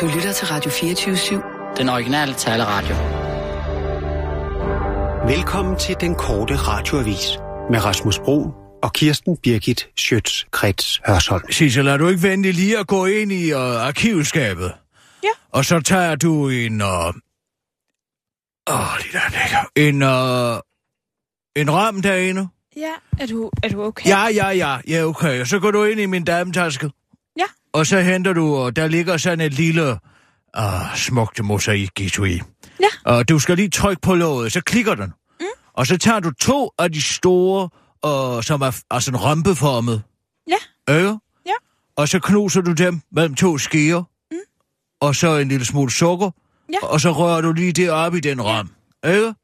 Du lytter til Radio 24-7. Den originale taleradio. Velkommen til den korte radioavis med Rasmus Bro og Kirsten Birgit Schøtz-Krets Hørsholm. Sissel, lader du ikke vente lige at gå ind i uh, arkivskabet? Ja. Og så tager du en... Uh... Åh, det der ligger. En, uh... en ram derinde. Ja, er du, er du okay? Ja, ja, ja. Ja, okay. Og så går du ind i min dametaske. Ja. Og så henter du... Og der ligger sådan et lille... Uh, smukt mosaik i. Ja. Og du skal lige trykke på låget, så klikker den. Mm. Og så tager du to af de store, uh, som er, er sådan rampeformet. Ja. Ikke? Ja. Og så knuser du dem mellem to skeer. Mm. Og så en lille smule sukker. Ja. Og så rører du lige det op i den ram. Ikke?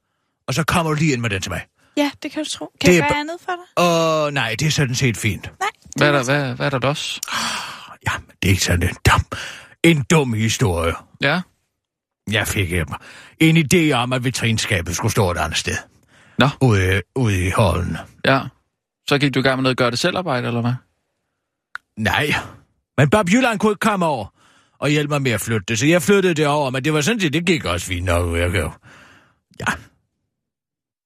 Og så kommer du lige ind med den til mig. Ja, det kan du tro. Kan Det jeg gøre andet for dig? Og nej, det er sådan set fint. Nej. Hvad er der, hvad, hvad er der også? Jamen, det er sådan en dum, en dum historie. Ja. Jeg fik øh, en idé om, at vitrinskabet skulle stå et andet sted. Nå. Ude, ude i holden. Ja. Så gik du i gang med noget gør det selv arbejde, eller hvad? Nej. Men Bob Jylland kunne ikke komme over og hjælpe mig med at flytte det, så jeg flyttede det over, men det var sådan set, det gik også fint nok. Jeg kan jo... Ja.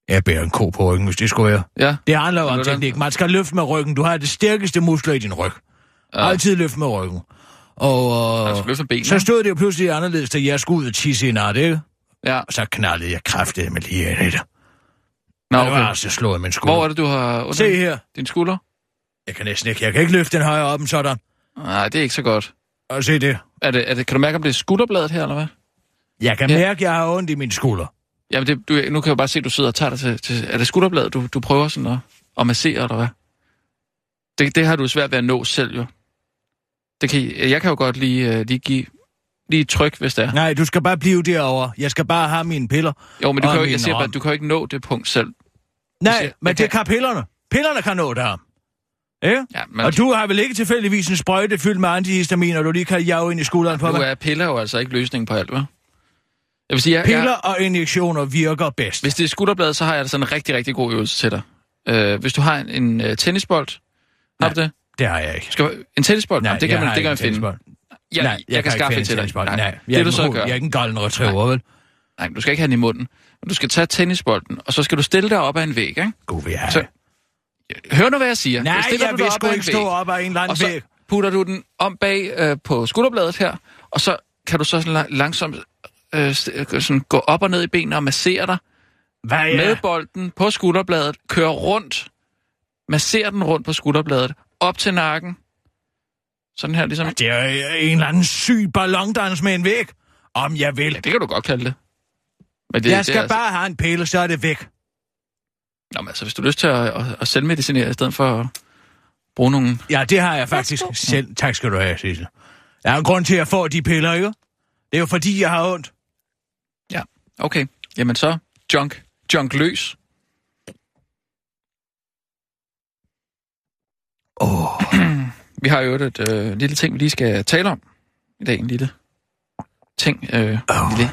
Jeg bærer en ko på ryggen, hvis det skulle være. Ja. Det handler jo om teknik. Man skal løfte med ryggen. Du har det stærkeste muskler i din ryg. Ja. Altid løfte med ryggen. Og Altså, øh, benene. så stod det jo pludselig anderledes, da jeg skulle ud og tisse i nat, ikke? Ja. Og så knaldede jeg kraftigt med lige ind i det. Nå, Og det var okay. altså slået min skulder. Hvor er det, du har under Se her. din skulder? Jeg kan næsten ikke. Jeg kan ikke løfte den højere op end sådan. Nej, det er ikke så godt. Og se det. Er det, er det, kan du mærke, om det er skulderbladet her, eller hvad? Jeg kan Ja. mærke, at jeg har ondt i min skulder. Jamen, det, du, nu kan jeg bare se, at du sidder og tager dig til... til er det skulderbladet, du, du prøver sådan at, at massere, eller hvad? Det, det har du svært ved at nå selv, jo. Det kan, jeg kan jo godt lige, uh, lige give lige et tryk, hvis det er. Nej, du skal bare blive derovre. Jeg skal bare have mine piller. Jo, men du kan jo, ikke- jeg siger bare, du kan jo ikke nå det punkt selv. Nej, siger- men det kan- kan pillerne. Pillerne kan nå der. Ikke? Ja, men Og du har vel ikke tilfældigvis en sprøjte fyldt med antihistamin, og du lige kan jage ind i skulderen på nu mig? er piller jo altså ikke løsningen på alt, hva'? Jeg vil sige, jeg, Piller jeg, og injektioner virker bedst. hvis det er skulderbladet, så har jeg da sådan en rigtig, rigtig god øvelse til dig. Uh, hvis du har en, en uh, tennisbold, har du det? Det har jeg ikke. Skal, en tennisbold? Nej, Nej, det kan jeg man, det kan man finde. Ja, Nej, jeg, jeg kan ikke skaffe en tennisbold. Nej, Nej, jeg det er du så gør. Jeg er ikke en golden retriever, vel? Nej, du skal ikke have den i munden. Du skal tage tennisbolden, og så skal du stille dig op ad en væg, ikke? Vil jeg have. Så- Hør nu, hvad jeg siger. Nej, Stiller jeg du dig vil sgu ikke stå op ad en eller anden Og så putter du den om bag øh, på skulderbladet her, og så kan du så langsomt øh, øh, sådan gå op og ned i benene og massere dig Hvad ja. med bolden på skulderbladet, køre rundt, massere den rundt på skulderbladet, op til nakken. Sådan her, ligesom... Det er en eller anden syg ballondans med en væg. Om jeg vil. Ja, det kan du godt kalde det. Men Det, jeg skal det er altså- bare have en pille, så er det væk. Nå, men altså, hvis du har lyst til at, at, at selvmedicinere, i stedet for at bruge nogle... Ja, det har jeg faktisk Værsgo. selv. Tak skal du have, Sissel. Der er en grund til, at jeg får de piller, ikke? Det er jo fordi, jeg har ondt. Ja, okay. Jamen så, junk. Junk løs. Åh, Vi har jo et øh, lille ting, vi lige skal tale om i dag. En lille ting. Øh, en lille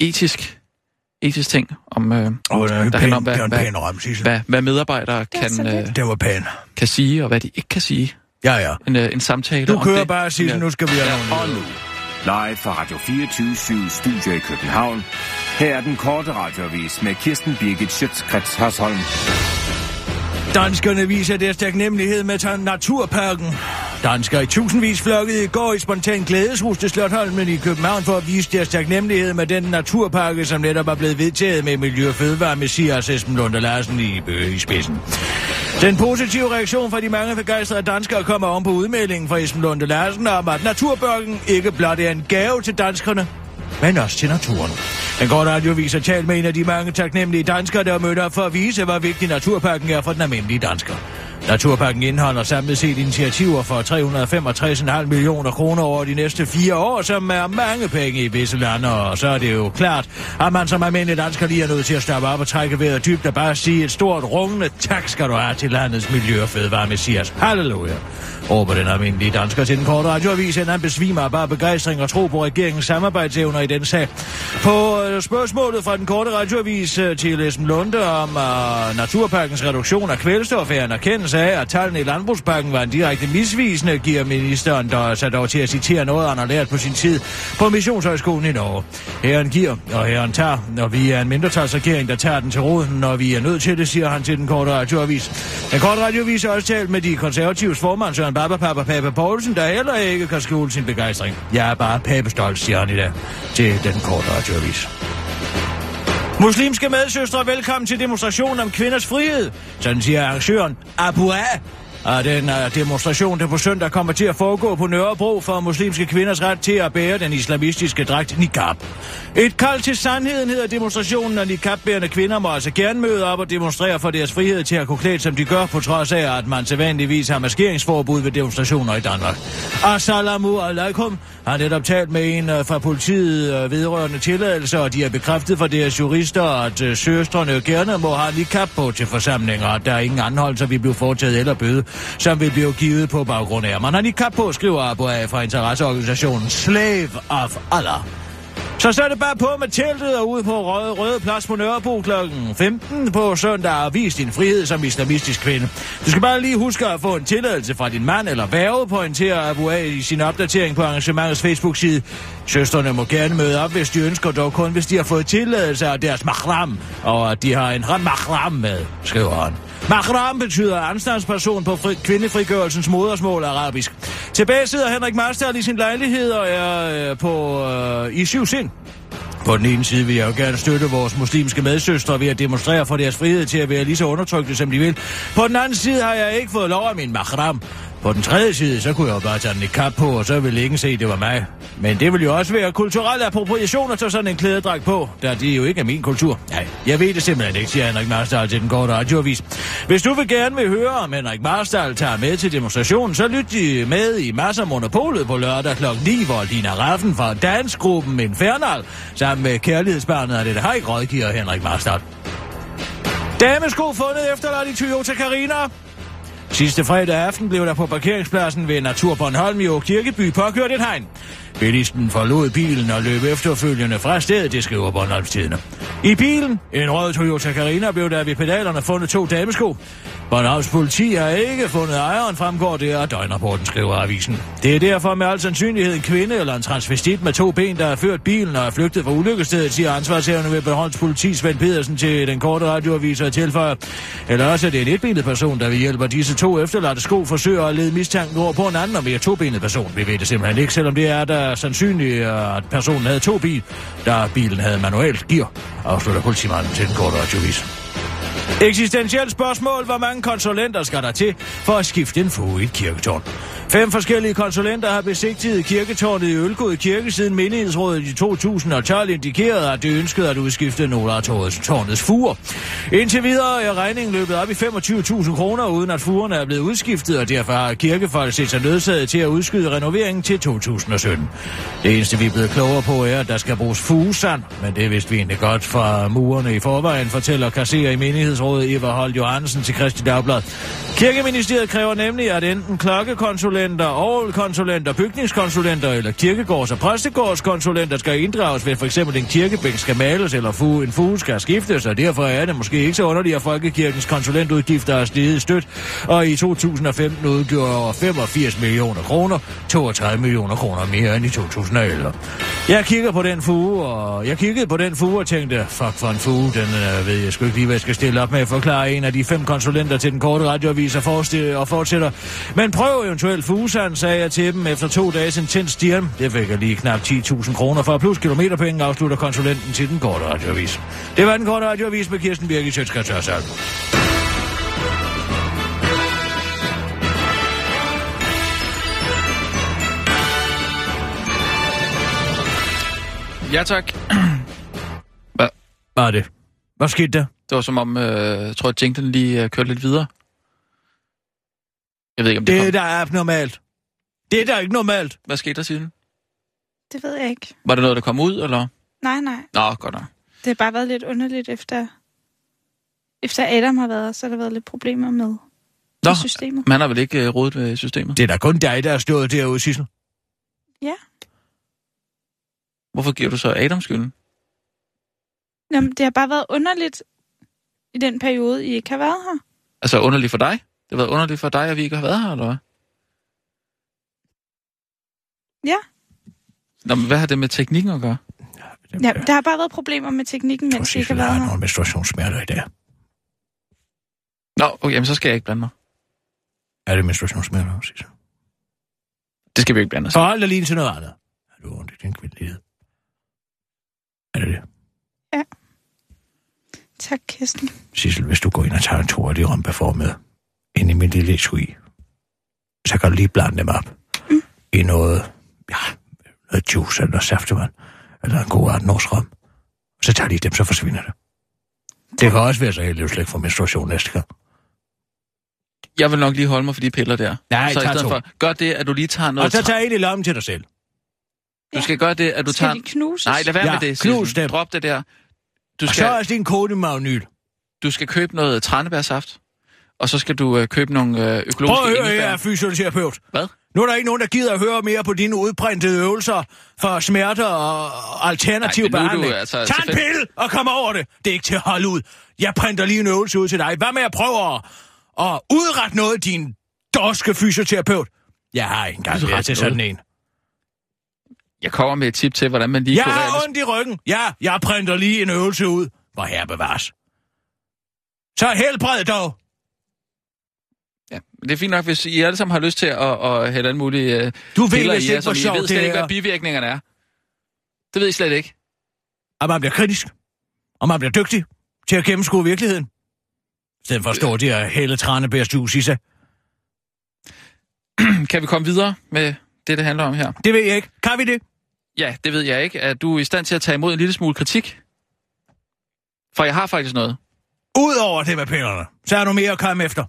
etisk, etisk ting om, øh, oh, er Der pæn, handler om, hvad- det en hvad- pæn ram, hvad, hvad medarbejdere er kan, øh, Det var pæn. kan sige, og hvad de ikke kan sige. Ja, ja. En, øh, en samtale Du om kører det. bare, Sissel. Ja. Nu skal vi have Ja, nogle Og nu, live fra Radio 24 Studio i København. Her er den korte radiovis med Kirsten Birgit Schøtzgrads Hasholm. Danskerne viser deres taknemmelighed med naturparken. Danskere i tusindvis flokkede i går i spontan glædeshus til Slotholmen i København for at vise deres taknemmelighed med den naturpakke, som netop er blevet vedtaget med Miljø- og Fødevare Messias Esben Lund og Larsen i, øh, i spidsen. Den positive reaktion fra de mange begejstrede danskere kommer om på udmeldingen fra Esben Lund og Larsen om, at naturparken ikke blot er en gave til danskerne, men også til naturen. Den korte radiovis har talt med en af de mange taknemmelige danskere, der mødte op for at vise, hvor vigtig naturparken er for den almindelige dansker. Naturparken indeholder samlet set initiativer for 365,5 millioner kroner over de næste fire år, som er mange penge i visse lande, og så er det jo klart, at man som almindelig dansker lige er nødt til at stoppe op og trække vejret dybt og bare sige et stort rungende tak skal du have til landets miljø- og fødevare messias. Halleluja. Råber den almindelige dansker til den korte radioavis, at han besvimer af bare begejstring og tro på regeringens samarbejdsevner i den sag. På øh, spørgsmålet fra den korte radioavis øh, til Esben Lunde om uh, naturparkens reduktion af kvælstof er en erkendelse sagde, at tallene i landbrugspakken var en direkte misvisende, giver ministeren der sig dog til at citere noget, han har lært på sin tid på Missionshøjskolen i Norge. Herren giver, og herren tager, når vi er en mindretalsregering, der tager den til roden, når vi er nødt til det, siger han til den korte radioavis. Den korte radioavis har også talt med de konservatives formand, Søren Baba Papa Pape Poulsen, der heller ikke kan skjule sin begejstring. Jeg er bare papestolt, siger han i dag til den korte radioavis. Muslimske medsøstre, velkommen til demonstrationen om kvinders frihed. Sådan siger arrangøren Abu A. Og den uh, demonstration, der på søndag kommer til at foregå på Nørrebro for muslimske kvinders ret til at bære den islamistiske dragt niqab. Et kald til sandheden hedder demonstrationen, og niqab-bærende kvinder må altså gerne møde op og demonstrere for deres frihed til at kunne klæde, som de gør, på trods af, at man sædvanligvis har maskeringsforbud ved demonstrationer i Danmark. Assalamu alaikum har netop talt med en uh, fra politiet uh, vedrørende tilladelse, og de har bekræftet for deres jurister, at uh, søstrene gerne må have niqab på til forsamlinger, og der er ingen anholdelser, vi bliver foretaget eller bøde som vil blive givet på baggrund af. Man har nikab på, skriver Abu A fra interesseorganisationen Slave of Allah. Så så er det bare på med teltet og ud på Røde, Røde Plads på Nørrebro kl. 15 på søndag og vis din frihed som islamistisk kvinde. Du skal bare lige huske at få en tilladelse fra din mand eller værve, pointerer Abu A i sin opdatering på arrangementets Facebook-side. Søsterne må gerne møde op, hvis de ønsker, dog kun hvis de har fået tilladelse af deres mahram, og at de har en ren mahram med, skriver han. Mahram betyder anstandsperson på fri- kvindefrigørelsens modersmål arabisk. Tilbage sidder Henrik Marstal i sin lejlighed og er øh, på, øh, i syv sind. På den ene side vil jeg jo gerne støtte vores muslimske medsøstre ved at demonstrere for deres frihed til at være lige så undertrykte, som de vil. På den anden side har jeg ikke fået lov af min mahram. På den tredje side, så kunne jeg jo bare tage den i kap på, og så ville ingen se, det var mig. Men det vil jo også være kulturel appropriation at tage sådan en klædedrag på, da det jo ikke er min kultur. Nej, jeg ved det simpelthen ikke, siger Henrik Marstal til den korte radioavis. Hvis du vil gerne vil høre, om Henrik Marstal tager med til demonstrationen, så lyt de med i Masser Monopolet på lørdag kl. 9, hvor Lina Raffen fra dansgruppen Infernal, sammen med kærlighedsbarnet af det, der ikke rådgiver Henrik Marstal. Damesko fundet efterladt i Toyota Carina. Sidste fredag aften blev der på parkeringspladsen ved Natur Bornholm i Kirkeby påkørt et hegn. Bilisten forlod bilen og løb efterfølgende fra stedet, det skriver Bornholmstidene. I bilen, en rød Toyota Carina, blev der ved pedalerne fundet to damesko. Bornholms politi har ikke fundet ejeren, fremgår det af døgnrapporten, skriver avisen. Det er derfor med al sandsynlighed en kvinde eller en transvestit med to ben, der har ført bilen og er flygtet fra ulykkestedet, siger ansvarshavende ved Bornholms politi Svend Pedersen til den korte radioavis og tilføjer. Eller også er det en etbenet person, der ved hjælp af disse to efterladte sko forsøger at lede mistanken over på en anden og mere tobenet person. Vi ved det simpelthen ikke, selvom det er der sandsynligt, at personen havde to bil, da bilen havde manuelt gear, afslutter politimanden til den korte radiovis. Eksistentielt spørgsmål, hvor mange konsulenter skal der til for at skifte en fod i et kirketårn? Fem forskellige konsulenter har besigtiget kirketårnet i Ølgod Kirke siden menighedsrådet i 2012 indikerede, at det ønskede at udskifte nogle af tårnets, tårnets fuger. Indtil videre er regningen løbet op i 25.000 kroner, uden at fugerne er blevet udskiftet, og derfor har kirkefolk set sig nødsaget til at udskyde renoveringen til 2017. Det eneste, vi er blevet klogere på, er, at der skal bruges fugesand, men det vidste vi egentlig godt fra murerne i forvejen, fortæller kasserer i menighedsrådet Eva Holt Johansen til Kristi Dagblad. Kirkeministeriet kræver nemlig, at enten klokkekonsulenter, overholkonsulenter, bygningskonsulenter eller kirkegårds- og præstegårdskonsulenter skal inddrages ved for eksempel en kirkebænk skal males eller fu, en fuge skal skiftes, og derfor er det måske ikke så underligt, at Folkekirkens konsulentudgifter er steget stødt, og i 2015 udgjorde over 85 millioner kroner, 32 millioner kroner mere end i 2011. Jeg kigger på den fuge, og jeg kiggede på den fuge og tænkte, fuck for en fuge, den øh, ved jeg sgu ikke lige, hvad jeg skal stille op med at forklare en af de fem konsulenter til den korte radioavis og, og fortsætter. Men prøv eventuelt fugesand, sagde jeg til dem efter to dages intens stirm. Det fik jeg lige knap 10.000 kroner for, plus kilometerpenge, afslutter konsulenten til den korte radioavis. Det var den korte radioavis med Kirsten Birgit Sjøtskrets Hørsholm. Ja, tak. Hvad er det? Hvad skete der? Det var som om, øh, jeg tror, at jinglen lige øh, kørte lidt videre. Jeg ved ikke, om det, Det kom. der er abnormalt. Det er da ikke normalt. Hvad skete der, Signe? Det ved jeg ikke. Var det noget, der kom ud, eller? Nej, nej. Nå, godt nok. Det har bare været lidt underligt efter... Efter Adam har været, så har der været lidt problemer med, Nå, med systemet. man har vel ikke øh, rodet ved systemet? Det er da kun dig, der har stået derude, Sissel. Ja. Hvorfor giver du så Adam skylden? Jamen, det har bare været underligt i den periode, I ikke har været her. Altså underligt for dig? Det har været underligt for dig, at vi ikke har været her, eller hvad? Ja. Nå, men hvad har det med teknikken at gøre? ja, der har bare været problemer med teknikken, Jeg mens vi ikke har har været her. nogle menstruationssmerter i dag. Nå, okay, jamen, så skal jeg ikke blande mig. Er det menstruationssmerter, Sissel? Det skal vi ikke blande os. Forhold dig lige til noget andet. Er du ondt i din kvindelighed? Er det det? Tak, Kirsten. Sissel, hvis du går ind og tager en tur af de rumpeformede ind i min lille etui, så kan du lige blande dem op mm. i noget, ja, noget juice eller saftevand, eller en god artnosrom. Så tager de dem, så forsvinder det. Det kan også være så heldigt, at du slet ikke får menstruation næste gang. Jeg vil nok lige holde mig for de piller der. Nej, så i stedet to. for, gør det, at du lige tager noget... Og så tra- tag en i lommen til dig selv. Du skal gøre det, at du Skal tager... de knuses? Nej, lad være Ja, med det. knus dem. Drop det der. Du Og så skal, er din kode magnyl. du skal købe noget tranebærsaft, og så skal du øh, købe nogle øh, økologiske Prøv at høre ingefær. her, fysioterapeut. Hvad? Nu er der ikke nogen, der gider at høre mere på dine udprintede øvelser for smerter og alternativ Nej, er du behandling. altså Tag en pille og kom over det. Det er ikke til at holde ud. Jeg printer lige en øvelse ud til dig. Hvad med at prøve at, at udrette noget, din dorske fysioterapeut? Jeg har ikke engang været til sådan en. Jeg kommer med et tip til, hvordan man lige Jeg kurerer har det. ondt i ryggen. Ja, jeg printer lige en øvelse ud. Hvor her bevares. Så helbred dog. Ja, det er fint nok, hvis I alle sammen har lyst til at, at hælde alle mulige uh, Du ved piller vist i jer, ikke, hvor som I sjovt ved slet det ikke, er. hvad bivirkningerne er. Det ved I slet ikke. at man bliver kritisk, og man bliver dygtig til at gennemskue virkeligheden. I stedet for at stå der hele tranebærsjuice i sig. Kan vi komme videre med det, det handler om her? Det ved jeg ikke. Kan vi det? Ja, det ved jeg ikke. Er du i stand til at tage imod en lille smule kritik? For jeg har faktisk noget. Udover det med pillerne, så er der mere at komme efter.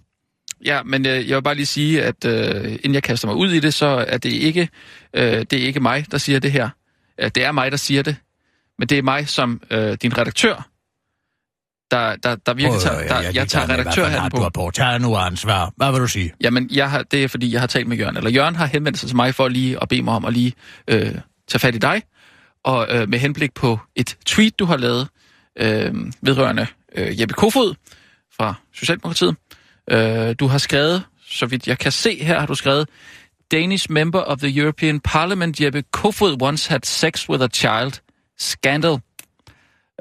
Ja, men øh, jeg vil bare lige sige, at øh, inden jeg kaster mig ud i det, så er det ikke, øh, det er ikke mig, der siger det her. Det er mig, der siger det. Men det er mig som øh, din redaktør, der, der, der virkelig tager, der, jeg, jeg tager redaktørhatten på. Du har nu ansvar. Hvad vil du sige? Jamen, jeg har, det er fordi, jeg har talt med Jørgen. Eller Jørgen har henvendt sig til mig for lige at bede mig om at lige øh, tage fat i dig. Og øh, med henblik på et tweet, du har lavet øh, vedrørende øh, Jeppe Kofod fra Socialdemokratiet. Øh, du har skrevet, så vidt jeg kan se her, har du skrevet, Danish member of the European Parliament Jeppe Kofod once had sex with a child. Scandal.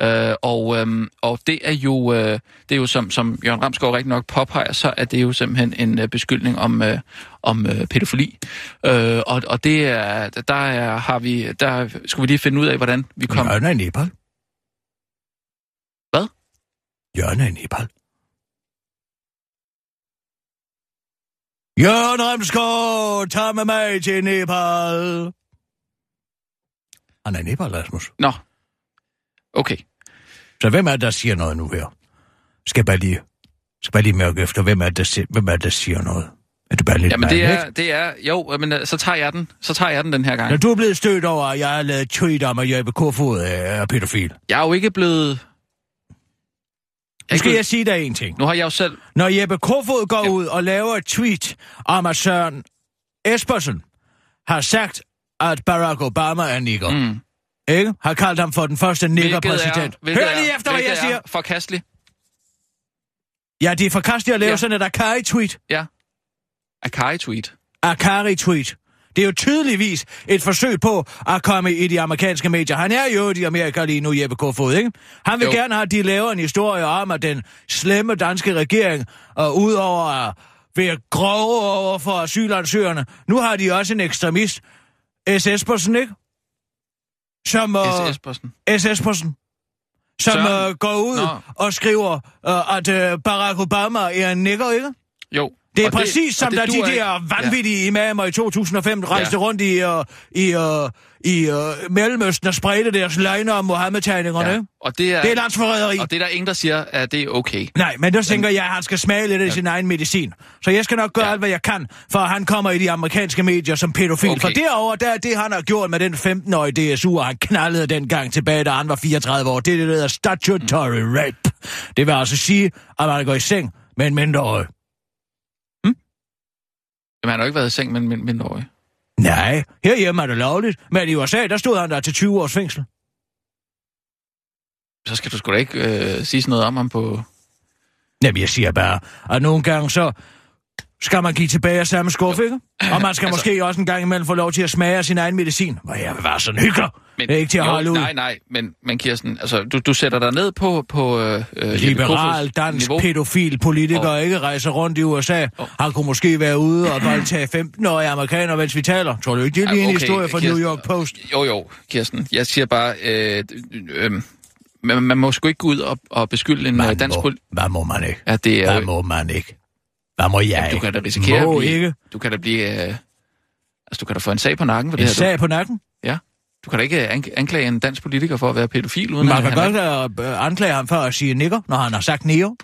Øh, og, øhm, og det er jo, øh, det er jo som, som Jørgen Ramsgaard rigtig nok påpeger, så er det jo simpelthen en øh, beskyldning om, øh, om øh, pædofili. Øh, og, og det er, der er, har vi, der skulle vi lige finde ud af, hvordan vi kom... Jørgen er i Nepal. Hvad? Jørgen er i Nepal. Jørgen Remsgaard, tag med mig til Nepal. Han er i Nepal, Rasmus. Nå, okay. Så hvem er det, der siger noget nu her? Skal jeg bare lige, skal bare lige mærke efter, hvem er det, der, siger- hvem er det, der siger noget? Er det bare lidt Jamen det er, det er, jo, men øh, så tager jeg den, så tager jeg den den her gang. Når du er blevet stødt over, at jeg har lavet tweet om, at Jeppe Kofod er pædofil. Jeg er jo ikke blevet... Nu skal jeg sige dig en ting. Nu har jeg jo selv... Når Jeppe Kofod går Ja. ud og laver et tweet om, at Søren Espersen har sagt, at Barack Obama er nigger, mm. Ikke? Har kaldt ham for den første nigger-præsident. Hør lige er- efter, hvad jeg siger. er forkasteligt. Ja, det er forkasteligt at lave Ja. sådan et Akari-tweet. Ja. Akari-tweet. Akari-tweet. Det er jo tydeligvis et forsøg på at komme i de amerikanske medier. Han er jo i Amerika lige nu, Jeppe Kofod, ikke? Han vil Jo. gerne have, at de laver en historie om, at den slemme danske regering, og udover at være grove over for asylansøgerne, nu har de også en ekstremist, S. Espersen, ikke? Som, uh, S. Espersen. S. Espersen. Som Søren. uh, går ud Nå. og skriver, uh, at uh, Barack Obama er en nigger, ikke? Jo. Det er og præcis som og da de der ikke. vanvittige imamer i 2005 rejste Ja. rundt i, uh, i, uh, i uh, Mellemøsten og spredte deres løgner om Mohammed-tegningerne. Ja. Ja. Og det er, Det er landsforræderi. og det er der ingen, der siger, at det er okay. Nej, men der tænker jeg, at han skal smage lidt af sin egen medicin. Så jeg skal nok gøre Ja. alt, hvad jeg kan, for at han kommer i de amerikanske medier som pædofil. Okay. For derover der er det, han har gjort med den 15-årige DSU, og han knaldede dengang tilbage, da han var 34 år. Det er det, der hedder statutory Mm. rape. Det vil altså sige, at man går i seng med en mindreårig. Jamen, han har jo ikke været i seng med en mind- mindreårig. Nej, herhjemme er det lovligt, men i USA, der stod han der til 20 års fængsel. Så skal du sgu da ikke øh, sige sådan noget om ham på... Jamen, jeg siger bare, at nogle gange så skal man give tilbage af samme skuffe, ikke? Og man skal Altså- måske også en gang imellem få lov til at smage af sin egen medicin. Hvor jeg vil være sådan hygger. Men, Det er ikke til at jo, holde ud. Nej, nej, men, men Kirsten, altså, du, du sætter dig ned på, på øh, øh, Liberal, dansk, niveau. pædofil politiker, Og- ikke rejser rundt i USA. Og- Han kunne måske være ude og voldtage 15-årige amerikanere, mens vi taler. Tror du ikke, det er lige Ja, en okay, historie fra New. York Post? Jo, jo, Kirsten. Jeg siger bare, øh, øh, man, man må sgu ikke gå ud og, og beskylde en øh, dansk må, pol... hvad må man ikke? Ja, det er Hvad jo... må man ikke? Hvad må jeg Du ikke? kan da risikere må at blive... ikke. Du kan da blive... Øh, altså, du kan da få en sag på nakken for En det her. sag på nakken? Du, ja. Du kan da ikke ank- anklage en dansk politiker for at være pædofil, uden Man kan godt øh, anklage ham for at sige nigger, når han har sagt neo.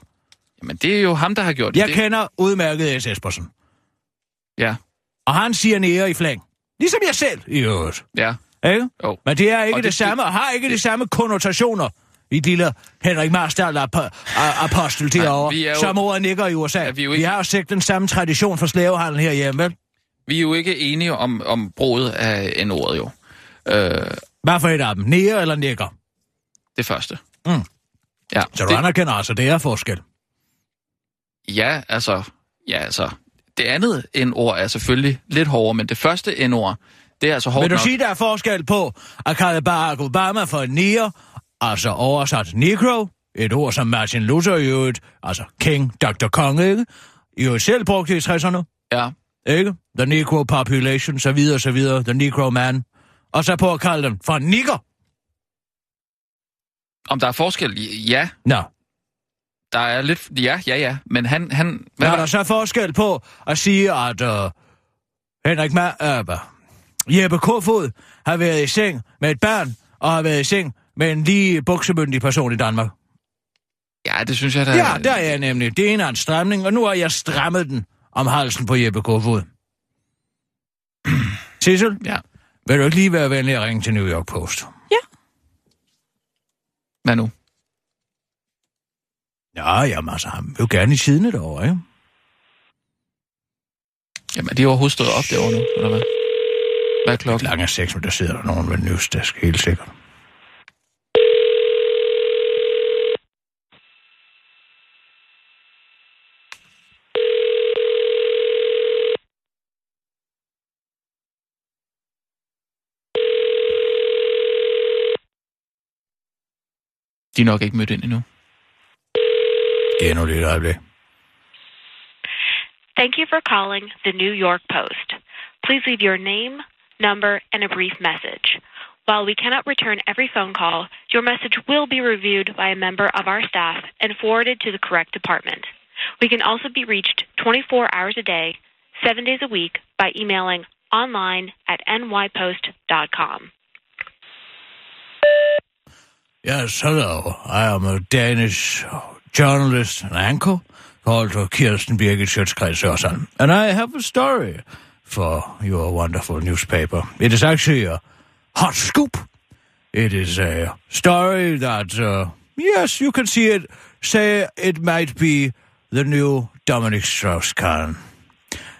Men det er jo ham, der har gjort det. Jeg det. kender udmærket S. Espersen. Ja, Og han siger nære i flæng. Ligesom jeg selv, i øvrigt. ja. Ikke? Jo. Men det er ikke Og det, det- samme, og har ikke det, det samme konnotationer i lille Henrik Marstal apostel derovre, vi er jo- som ordet nikker i USA. Ja, vi jo vi ikke- har jo set den samme tradition for slavehandel herhjemme, vel? Vi er jo ikke enige om, om bruget af en ordet jo. Øh, Hvad for et af dem? Nære eller nikker? det første. Mm. Ja, Så du det, anerkender altså, det er forskel. ja, altså, ja, altså, det andet N-ord er selvfølgelig lidt hårdere, men det første N-ord, det er altså hårdt Vil du nok. sige, der er forskel på at kalde Barack Obama for en niger, altså oversat negro, et ord som Martin Luther i øvrigt, altså King, Dr. Kong, ikke? I øvrigt selv brugte i 60'erne, Ja, ikke? The negro population, så videre, så videre, the negro man. Og så på at kalde dem for nigger. om der er forskel? Ja, Nå, der er lidt... Ja, ja, ja. Men han... han hvad hvad er var, der så forskel på at sige, at uh, Henrik Ma- uh, Jeppe Kofod har været i seng med et barn, og har været i seng med en lige buksemyndig person i Danmark? ja, det synes jeg da... Ja, der er jeg nemlig. Det ene er en stramning, og nu har jeg strammet den om halsen på Jeppe Kofod. Sissel, Ja. vil du ikke lige være venlig at ringe til New York Post? Hvad nu? Ja, jamen altså, han vil jo gerne i siden et år, ikke? Jamen, er de overhovedet stået op derovre nu, eller hvad? Hvad er klokken? Er seks, men der sidder der nogen ved newsdesk, helt sikkert. De er nok ikke mødt ind endnu. Endnu lidt øjeblik. Thank you for calling the New York Post. Please leave your name, number, and a brief message. While we cannot return every phone call, your message will be reviewed by a member of our staff and forwarded to the correct department. We can also be reached 24 hours a day, seven days a week by emailing online at nypost.com. Yes, hello. I am a Danish journalist and anchor called Kirsten Birgit Sjøtskreds. And I have a story for your wonderful newspaper. It is actually a hot scoop. It is a story that, uh, yes, you can see it, say it might be the new Dominic Strauss-Kahn.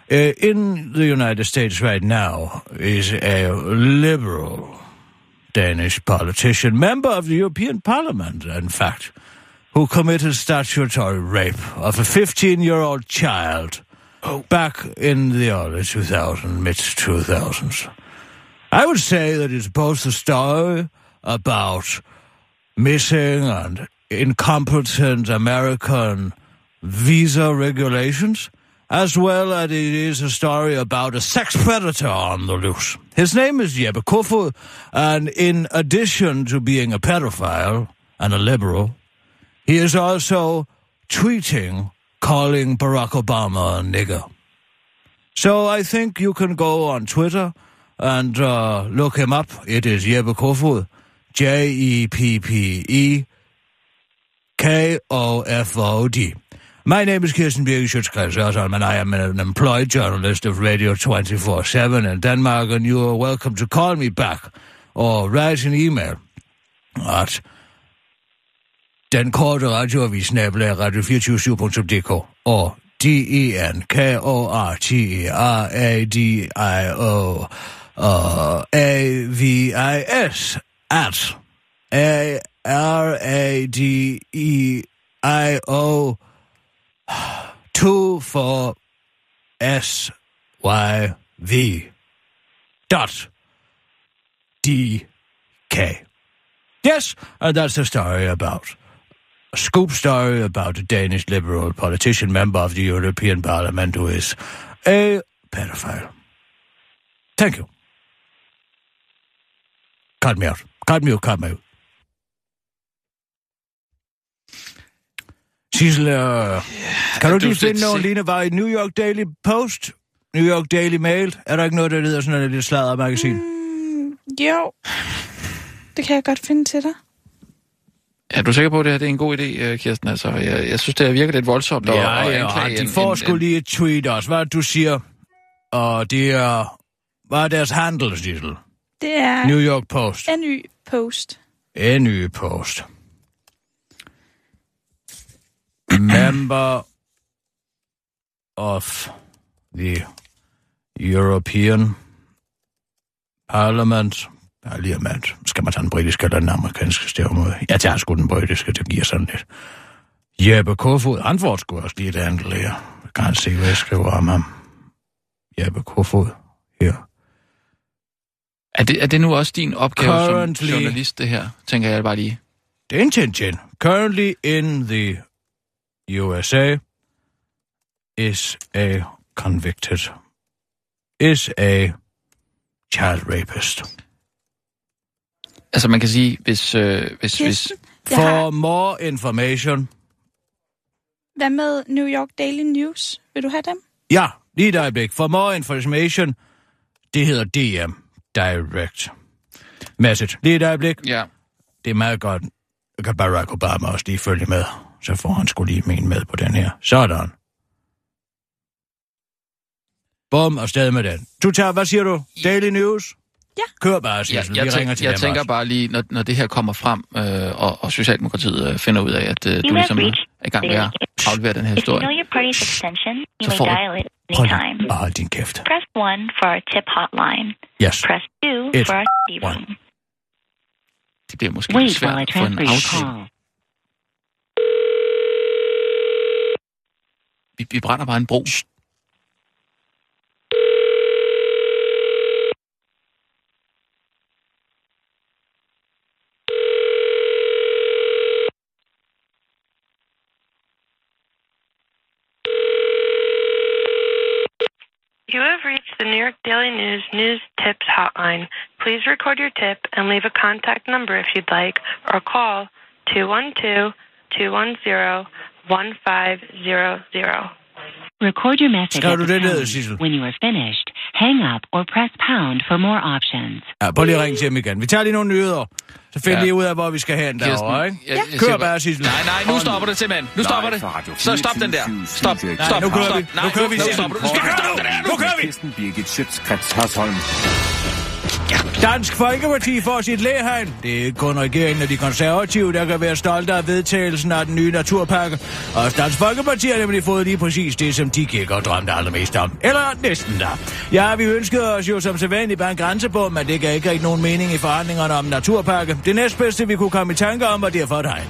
Uh, in the United States right now is a liberal Danish politician, member of the European Parliament, in fact, who committed statutory rape of a 15 year old child oh. back in the early 2000s, mid 2000s. I would say that it's both a story about missing and incompetent American visa regulations, as well as it is a story about a sex predator on the loose. His name is Jeppe and in addition to being a pedophile and a liberal, he is also tweeting calling Barack Obama a nigger. So I think you can go on Twitter and uh, look him up. It is Jeppe J E P P E K O F O D. My name is Kirsten Birgit Schutzkreis and I am an employed journalist of Radio 24 7 in Denmark, and you are welcome to call me back or write an email at den korte radioavis radio247.dk og D-E-N-K-O-R-T-E-R-A-D-I-O uh, A-V-I-S at A-R-A-D-E-I-O 2 for S Y V dot D K. Yes, and that's the story about a scoop story about a Danish liberal politician member of the European Parliament who is a pedophile. Thank you. Cut me out. Cut me out. Cut me out. Sissel, uh, kan du lige finde nogen se- lignende var i New York Daily Post? New York Daily Mail? Er der ikke noget, der hedder sådan et lille sladdermagasin? Mm, jo. Det kan jeg godt finde til dig. Er du sikker på, at det her det er en god idé, øh, Kirsten? Altså, jeg, jeg synes, det virker lidt voldsomt Ja, at ja, anklage de en- får en- sgu en- lige et tweet også. Hvad du siger? Og det er... Hvad er deres handle, Sissel? Det er New York Post. NY Post. NY Post. Member of the European Parliament. Parliament. Skal man tage den britiske eller den amerikanske stævmåde? Jeg tager sgu den britiske, det giver sådan lidt. Jeppe Kofod, han får sgu også lige et andet her. Jeg kan se, hvad jeg skriver om ham. Jeppe Kofod, her. Er det, er det nu også din opgave Currently- som journalist, det her? Tænker jeg bare lige. The intention currently in the USA is a convicted, is a child rapist. Altså, man kan sige, hvis... Øh, hvis, hvis For har... more information, Hvad med New York Daily News? Vil du have dem? ja, lige et øjeblik. For more information, det hedder DM, Direct Message. Lige et øjeblik. ja, Det er meget godt. Jeg kan Barack Obama også lige følge med. Så får han skulle lige min med på den her. Sådan. Bum, og stadig med den. Du tager, hvad siger du? Daily News? Ja. Kør bare, jeg, Sissel. jeg, Vi ringer tænk, til jeg tænker også. bare lige, når, når det her kommer frem, øh, og, og Socialdemokratiet øh, finder ud af, at øh, du ligesom er i gang med at aflevere den her historie. know your party's extension, you Så may får du- dial it at Prøv any lige time. at holde din kæft. Press 1 for our tip hotline. Yes. Press 2 Et, for our one. room. Det bliver måske Wait lidt while I svært for en transfer your aftale. Vi, vi brænder bare en bro. You have reached the New York Daily News News Tips Hotline. Please record your tip and leave a contact number if you'd like, or call 212 210 1500. Record your message Skrev du det ned. Sissel? When you are finished, hang up or press pound for more options. Ja, prøv lige at ringe til dem igen. Vi tager lige nogle nyheder. Så finder Ja. lige ud af, hvor vi skal hen derovre, ikke? jeg- jeg Kør bare, Sissel. Nej, nej, nu stopper det simpelthen. Nu stopper det. Så stop den der. 24syv Stop, stop, nu kører stop. vi. Nu kører vi, nu Sissel. stoppe det der. Nu kører vi. Kirsten Birgit Schøtzgrads Hasholm. Dansk Folkeparti får sit læhegn. Det er ikke kun regeringen og de konservative, der kan være stolte af vedtagelsen af den nye naturpakke. Og Dansk Folkeparti har nemlig fået lige præcis det, som de gik og drømte allermest om. Eller næsten der. Ja, vi ønskede os jo som sædvanligt bare en grænsebom, men det gav ikke rigtig nogen mening i forhandlingerne om naturpakke. Det næstbedste, vi kunne komme i tanke om, var derfor et hegn.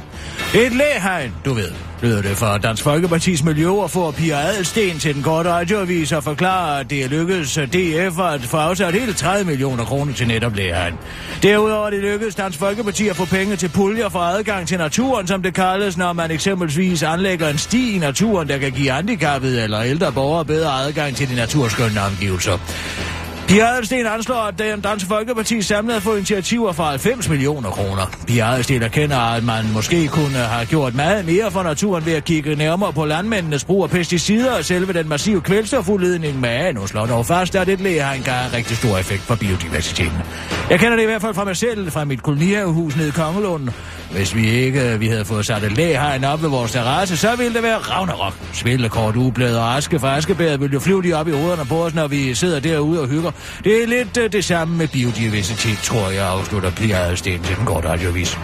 Et læhegn, du ved, lyder det fra Dansk Folkepartis Miljøordfører Pia Adelsten til den korte radioavis og forklarer, at det er lykkedes DF at få afsat hele 30 millioner kroner til netop læreren. Derudover er det lykkedes Dansk Folkeparti at få penge til puljer for adgang til naturen, som det kaldes, når man eksempelvis anlægger en sti i naturen, der kan give handicappede eller ældre borgere bedre adgang til de naturskønne omgivelser. Pia Adelsten anslår, at øh, den Danske Folkeparti samlet har fået initiativer for 90 millioner kroner. Pia Adelsten erkender, at man måske kunne have gjort meget mere for naturen ved at kigge nærmere på landmændenes brug af pesticider og selve den massive kvælstofudledning, med nu slår dog fast, at et læge har en have rigtig stor effekt for biodiversiteten. Jeg kender det i hvert fald fra mig selv, fra mit kolonihavehus nede i Kongelund. Hvis vi ikke øh, vi havde fået sat et læhegn op ved vores terrasse, så ville det være Ragnarok. Svillekort, ublad og aske fra askebæret ville jo flyve lige op i hovederne på os, når vi sidder derude og hygger. Det er lidt uh, det samme med biodiversitet, tror jeg, afslutter Pia Adelsten til den korte radiovis.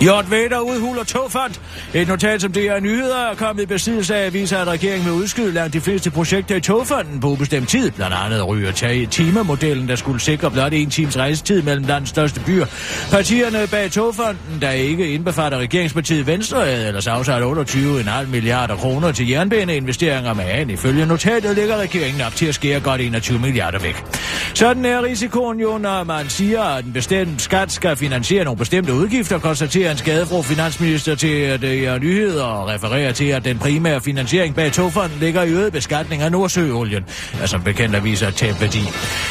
Jort Vader udhuler togfond. Et notat, som DR Nyheder er kommet i besiddelse af, viser, at regeringen vil udskyde langt de fleste projekter i togfonden på ubestemt tid. Blandt andet ryger tage timemodellen, der skulle sikre blot en times rejsetid mellem landets største byer. Partierne bag togfonden, der ikke indbefatter regeringspartiet Venstre, havde ellers afsat 28,5 milliarder kroner til jernbaneinvesteringer med an. Ifølge notatet ligger regeringen op til at skære godt 21 milliarder væk. Sådan er risikoen jo, når man siger, at en bestemt skat skal finansiere nogle bestemte udgifter, konstaterer en skadefro finansminister til DR øh, Nyheder og refererer til, at den primære finansiering bag togfonden ligger i øget beskatning af Nordsøolien, der som bekendt viser et tab værdi.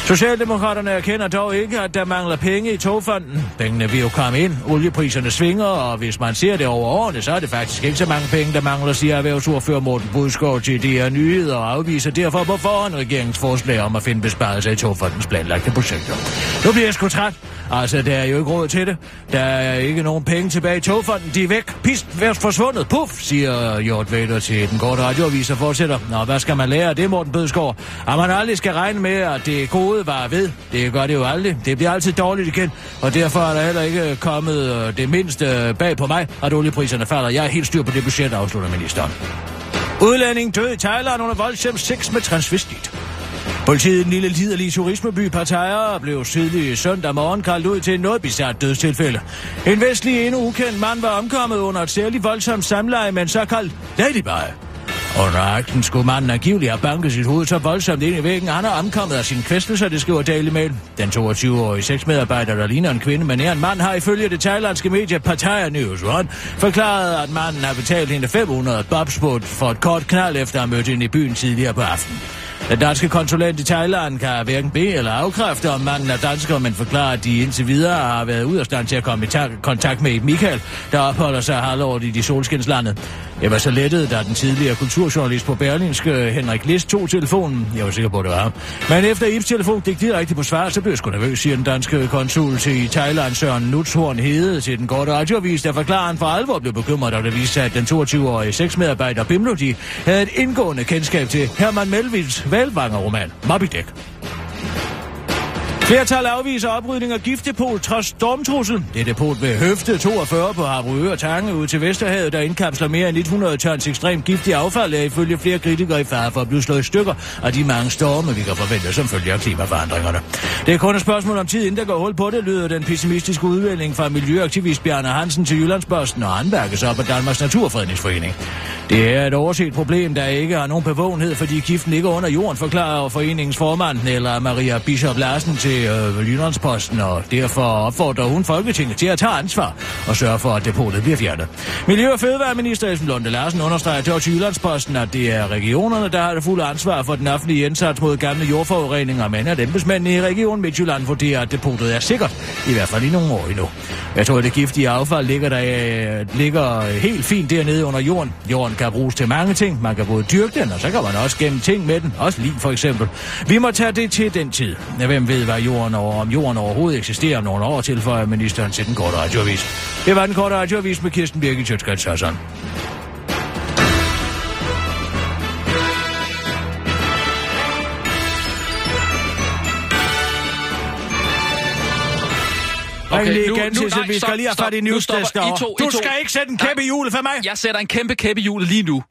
Socialdemokraterne erkender dog ikke, at der mangler penge i togfonden. Pengene vil jo komme ind, oliepriserne svinger, og hvis man ser det over årene, så er det faktisk ikke så mange penge, der mangler, siger erhvervsordfører Morten Budskov til DR Nyheder og afviser derfor på forhånd regeringens forslag om at finde besparelser i togfondens planlagte projekter. Nu bliver jeg sgu træt. Altså, der er jo ikke råd til det. Der er ikke nogen penge tilbage i togfonden. De er væk. Pist, værst forsvundet. Puff, siger Jort Vader til den korte radioavis og fortsætter. Nå, hvad skal man lære af det, Morten Bødskov? At man aldrig skal regne med, at det gode var ved. Det gør det jo aldrig. Det bliver altid dårligt igen. Og derfor er der heller ikke kommet øh, det mindste øh, bag på mig, at oliepriserne falder. Jeg er helt styr på det budget, afslutter ministeren. Udlænding død i Thailand under voldsom sex med transvestit. Politiet i den lille liderlige turismeby Pattaya blev tidlig søndag morgen kaldt ud til noget bizart dødstilfælde. En vestlig endnu ukendt mand var omkommet under et særligt voldsomt samleje med en såkaldt ladyboy. Under akten skulle manden angiveligt have banket sit hoved så voldsomt ind i væggen, han er omkommet af sin kvæstelse, det skriver Daily Mail. Den 22-årige sexmedarbejder, der ligner en kvinde, men er en mand, har ifølge det thailandske medie Pattaya News One forklaret, at manden har betalt hende 500 bobspot for et kort knald, efter at have mødt hende i byen tidligere på aftenen. Den danske konsulent i Thailand kan hverken bede eller afkræfte, om manden er dansker, men forklarer, at de indtil videre har været ud af stand til at komme i kontakt med Michael, der opholder sig halvåret i de solskinslande. Jeg var så lettet, da den tidligere kulturjournalist på Berlinske, Henrik List, tog telefonen. Jeg var sikker på, at det var ham. Men efter Ibs telefon gik direkte på svar, så blev jeg sgu nervøs, siger den danske konsul til Thailand, Søren Nutshorn Hede, til den korte radioavis, der forklarer, han for alvor blev bekymret, og det viste sig, at den 22-årige sexmedarbejder Bimlodi havde et indgående kendskab til Herman Melvilles Valvanger-roman, Moby Dick. Flertal afviser oprydning af giftdepot trods stormtrussel. Det depot ved Høfte 42 på Harboøre og Tange ud til Vesterhavet, der indkapsler mere end 100 tons ekstremt giftig affald, er ifølge flere kritikere i fare for at blive slået i stykker af de mange storme, vi kan forvente som følge af klimaforandringerne. Det er kun et spørgsmål om tid, inden der går hul på det, lyder den pessimistiske udvælgning fra miljøaktivist Bjarne Hansen til Jyllandsposten og anværkes op af Danmarks Naturfredningsforening. Det er et overset problem, der ikke har nogen bevågenhed, fordi giften ikke under jorden, forklarer foreningens formand, eller Maria Bishop Larsen til øh, Jyllandsposten, og derfor opfordrer hun Folketinget til at tage ansvar og sørge for, at depotet bliver fjernet. Miljø- og Fødevareminister Esben Lunde Larsen understreger til Jyllandsposten, at det er regionerne, der har det fulde ansvar for den offentlige indsats mod gamle jordforureninger, men at embedsmændene i regionen Midtjylland vurderer, at depotet er sikkert, i hvert fald i nogle år endnu. Jeg tror, at det giftige affald ligger, der, øh, ligger helt fint dernede under jorden. Jorden kan bruges til mange ting. Man kan både dyrke den, og så kan man også gemme ting med den. Også lige for eksempel. Vi må tage det til den tid. Hvem ved, hvad jorden over, om jorden overhovedet eksisterer om nogle år, tilføjer ministeren til den korte radioavis. Det var den korte radioavis med Kirsten Birgit Sjøtskrets Hassan. Ring lige nu- igen, nu- nej, Vi skal lige have fat i newsdesk Du skal ikke sætte en kæppe i hjulet for mig. Jeg sætter en kæmpe kæppe i hjulet lige nu.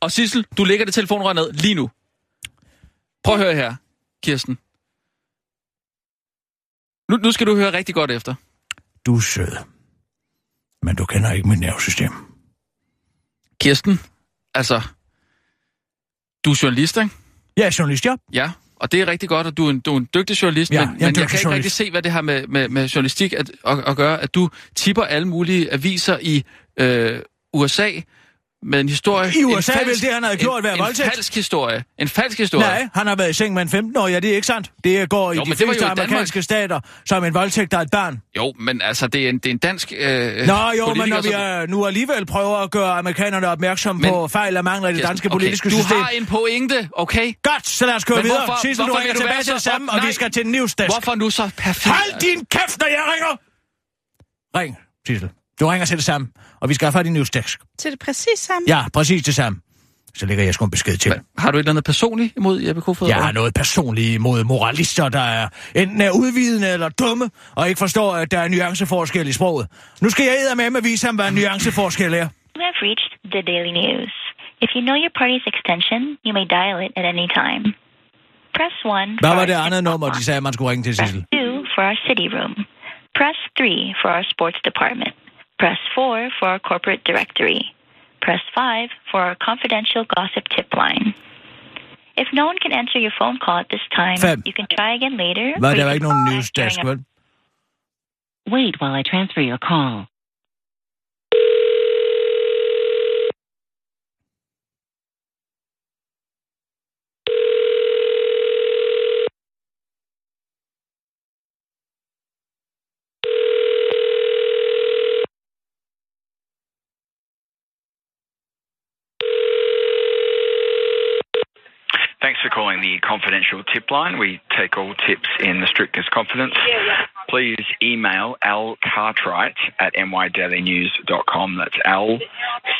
Og Sissel, du lægger det telefonrør ned lige nu. Prøv at høre her, Kirsten. Nu, nu skal du høre rigtig godt efter. Du er sød. Men du kender ikke mit nervesystem. Kirsten, altså, du er journalist, ikke? Jeg er journalist, ja. Ja, og det er rigtig godt, at du er en, du er en dygtig journalist, Ja, men, jeg en men jeg kan ikke rigtig se, hvad det har med, med, med journalistik at, at, at gøre, at du tipper alle mulige aviser i øh, USA med en historie... I en USA ville det, han havde gjort, en, være en voldtægt. falsk historie. En falsk historie. Nej, han har været i seng med en 15-årig, ja, det er ikke sandt. Det går i Jo, de det var fleste i Danmark. amerikanske stater som en voldtægt af et barn. Jo, men altså, det er en, det er en dansk øh, Nå jo, men når vi er, nu alligevel prøver at gøre amerikanerne opmærksom Men- på fejl og mangler i det danske okay, politiske du system. har en pointe, okay? Godt, så lad os køre Men videre. hvorfor- Sissel, du ringer du tilbage til det så samme, op- og vi skal til newsdesk. Hvorfor nu så perfekt? Hold din kæft, når jeg ringer! Ring, Sissel. Du ringer til det samme, og vi skal have fat i newsdesk. Til det præcis samme. Ja, præcis det samme. Så lægger jeg sgu en besked til dem. Har du et eller andet personligt imod Jeppe Kofod? Jeg har noget personligt imod moralister, der er enten er udvidende eller dumme, og ikke forstår, at der er nuanceforskel i sproget. Nu skal jeg med med at vise ham, hvad en nuanceforskel er. You have reached the Daily News. If you know your party's extension, you may dial it at any time. Press 1 Hvad var det andet nummer, de sagde, man skulle ringe til, Press Sissel? 2 for our city room. Press 3 for our sports department. Press 4 for our corporate directory. Press 5 for our confidential gossip tip line. If no one can answer your phone call at this time, Fem. you can try again later. Hvad, or der you var ikke nogen news desk, our- vel? Wait while I transfer your call. Thanks for calling the confidential tip line. We take all tips in the strictest confidence. Please email Al Cartwright at mydailynews.com. That's Al,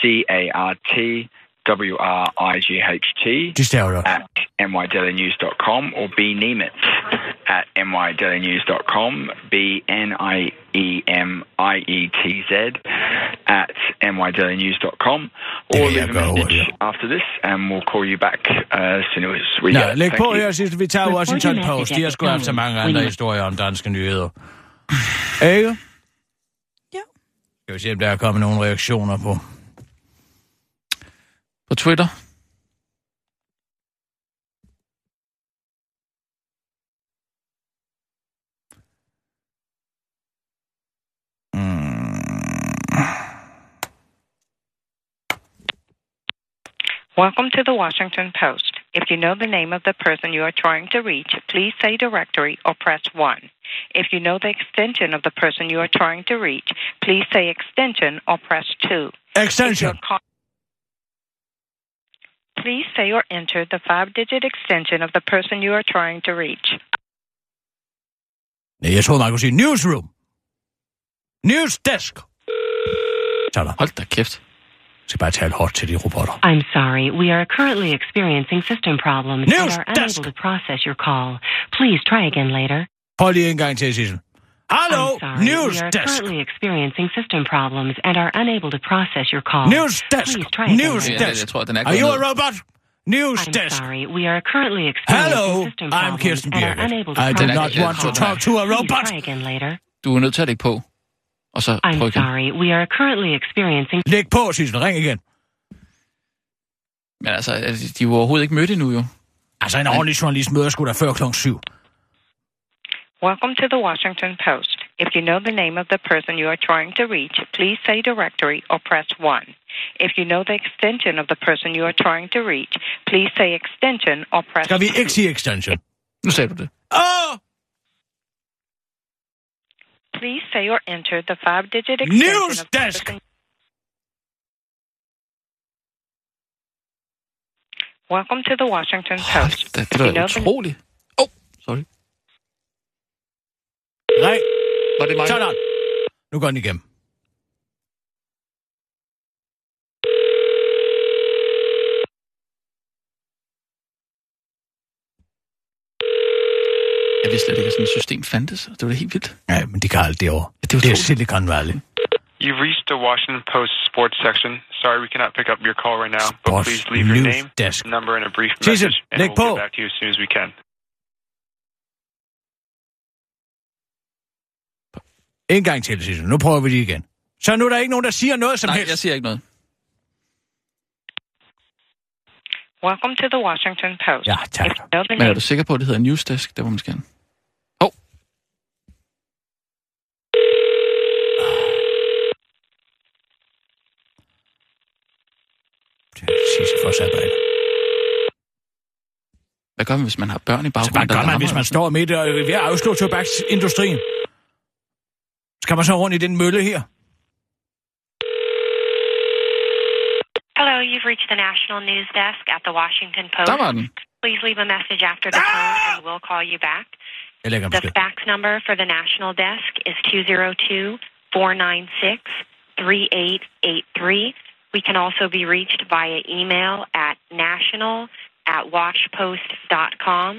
C A R T W R I G H T De staver der. at mydailynews.com or B Nemitz at mydailynews.com. B N I E M I E T Z at mydailynews.com. Det Or kan leave a gøre message hurtigt. after this and we'll call you back uh, as soon as we Nå, læg på her, Sissel. Vi tager Washington Post. message De har sgu haft så mange andre historier om danske nyheder. Ikke? Ja. Skal vi se, om der er kommet nogle reaktioner på. På Twitter? Welcome to the Washington Post. If you know the name of the person you are trying to reach, please say directory or press 1. If you know the extension of the person you are trying to reach, please say extension or press 2. Extension. If you're call- Please say or enter the five digit extension of the person you are trying to reach. Nej, jeg troede, man kunne sige newsroom. News desk. Sådan. Hold da kæft. Jeg skal bare tale hårdt til de robotter. I'm sorry, we are currently experiencing system problems News and are unable to process your call. Please try again later. Prøv lige en gang til, Sissel. Hallo, I'm sorry, we are desk. currently experiencing system problems and are unable to process your call. News desk. Please try again News later. desk. Jeg tror, den er Are you a robot? News I'm desk. sorry, we are currently experiencing Hello, system I'm problems Kirsten and Birgit. unable to I do process not your want to call. talk to a Please robot. try again later. Du er nødt til at lægge på. Og så I'm prøv igen. sorry, we are currently experiencing Læg på, Sissel. Ring igen. Men altså, de er jo overhovedet ikke mødt endnu jo. Altså, en ordentlig journalist møder sgu da før klokken syv. Welcome to the Washington Post. If you know the name of the person you are trying to reach, please say directory or press 1. If you know the extension of the person you are trying to reach, please say extension or press Skal vi 2. ikke sige extension? Nu sagde du det. Åh! Please say or enter the five digit extension News of the desk. person. Welcome to the Washington Post. Det, det you er know da the utroligt. Åh, oh, sorry. Ring. Var det mig? Sådan. Nu går den igennem. Jeg vidste slet ikke, at sådan et system fandtes. Det var da helt vildt. Ja, men de kan alt det over. Ja, det er Det er. Silicon Valley. You've reached the Washington Post sports section. Sorry, we cannot pick up your call right now, but Sports please leave your name, desk. number, and a brief Jesus, message, and we'll på. get back to you as soon as we can. En gang til, Sissel. Nu prøver vi det igen. Så nu er der ikke nogen, der siger noget som Nej, helst. jeg siger ikke noget. Welcome to the Washington Post. Ja, tak. Men er du sikker på, at det hedder Newsdesk? Det var måske gerne. Åh, Sissel for sig bag. hvad gør man, hvis man har børn i Så baggrunden? hvad der gør man, hvis man står midt og er ved at afslå tobaksindustrien? Skal man så rundt i den mølle her? Hello, you've reached the National News Desk at the Washington? Post. Der var den. Please leave a message after the tone ah! and we'll call you back. Jeg lægger The fax number for the National Desk is 202 496 3883. We can also be reached via email at national at washpost.com.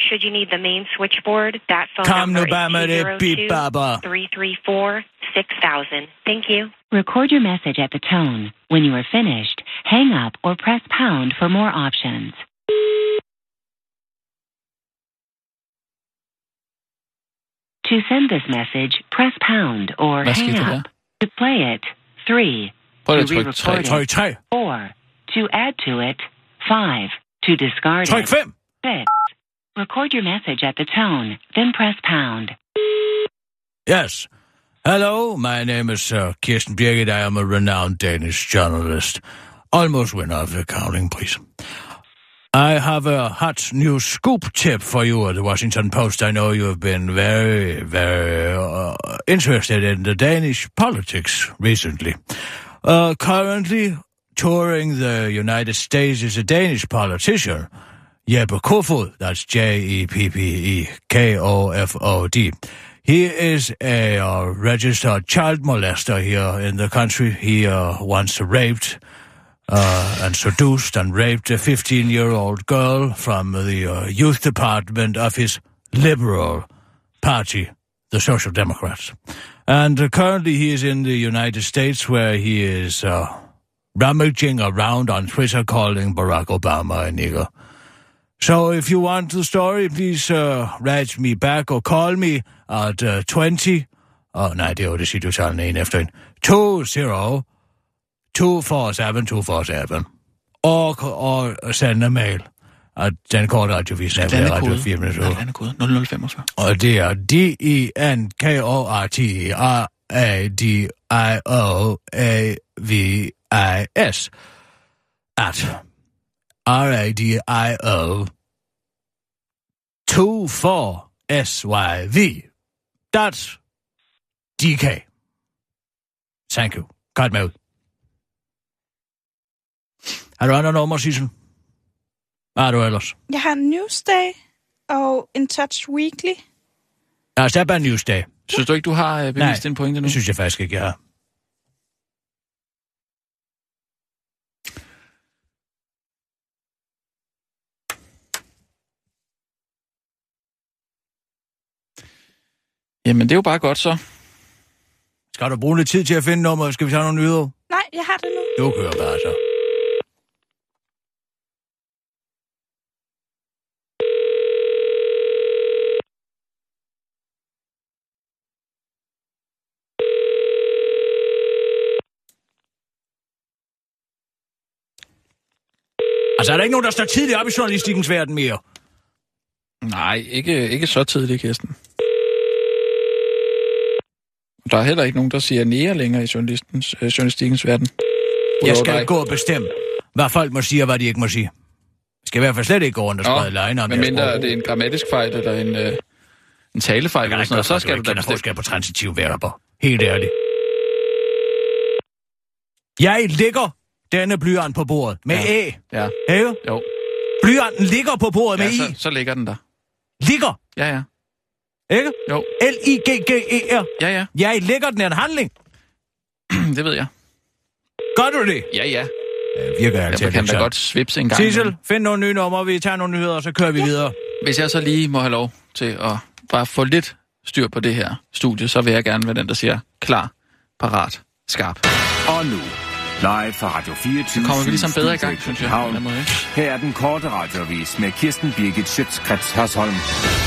Should you need the main switchboard, that phone Kom number bare is bip, 334 6000. Thank you. Record your message at the tone. When you are finished, hang up or press pound for more options. To send this message, press pound or Hvad hang up. To play it, 3. Prøv to lige at trykke tre. re-record it, Tryk 3. 4. To add to it, 5. To discard Tryk it, 6. Record your message at the tone, then press pound. Yes. Hello, my name is uh, Kirsten Birgit. I am a renowned Danish journalist. Almost winner of the accounting, please. I have a hot new scoop tip for you at the Washington Post. I know you have been very, very uh, interested in the Danish politics recently. Uh, currently touring the United States is a Danish politician, Jeppe Kofod. That's J E P P E K O F O D. He is a uh, registered child molester here in the country. He uh, once raped uh, and seduced and raped a 15 year old girl from the uh, youth department of his liberal party, the Social Democrats. And uh, currently he is in the United States where he is uh, rummaging around on Twitter calling Barack Obama a nigger. So if you want the story, please uh, write me back or call me at uh, 20... Åh, oh, nej, det er jo det du tager en efter en. 20 247 247. Og, og send en mail. Og den korte radiovis er Radio kode. 4 minutter. Den er kode 0045. Og det er D-E-N-K-O-R-T-I-A-D-I-O-A-V-I-S. At R-A-D-I-O 24-S-Y-V. That's DK. Thank you. Godt med ud. Har du andre nummer, Sissel? Hvad har du ellers? Jeg har Newsday og In Touch Weekly. Ja, det er bare Newsday. Synes du ikke, du har øh, bevist din pointe nu? det synes jeg faktisk ikke, jeg har. Jamen, det er jo bare godt så. Skal du bruge lidt tid til at finde nummer? Skal vi tage nogle nyheder? Nej, jeg har det nu. Du kører bare så. Altså, er der ikke nogen, der står tidligt op i journalistikkens verden mere? Nej, ikke, ikke så tidligt, Kirsten. Der er heller ikke nogen, der siger nære længere i journalistens, øh, journalistikkens verden. Jeg skal dig. gå og bestemme, hvad folk må sige og hvad de ikke må sige. Jeg skal i hvert fald slet ikke gå rundt og sprede løgne om Men mindre det er en grammatisk fejl eller en, øh, en talefejl, eller sådan noget, så skal du da bestemme. forskel på transitiv verber. Helt ærligt. Jeg ligger denne blyant på bordet med Ja. æ. Ja. Ikke? Jo. Blyanten ligger på bordet Ja, med så, i. så ligger den der. Ligger. Ja, ja. Ikke? Jo. L-I-G-G-E-R. Ja, ja. Jeg ligger den er en handling. det ved jeg. Gør du det? Ja, ja. Det virker altid Jeg kan da godt svipse en gang. Sissel, find nogle nye numre, vi tager nogle nyheder, og så kører vi videre. Hvis jeg så lige må have lov til at bare få lidt styr på det her studie, så vil jeg gerne være den, der siger klar, parat, skarp. Og nu, live fra Radio 24 Så kommer vi ligesom bedre i gang, synes jeg, måde, Her er den korte radiovis med Kirsten Birgit Schøtzgrads Hasholm.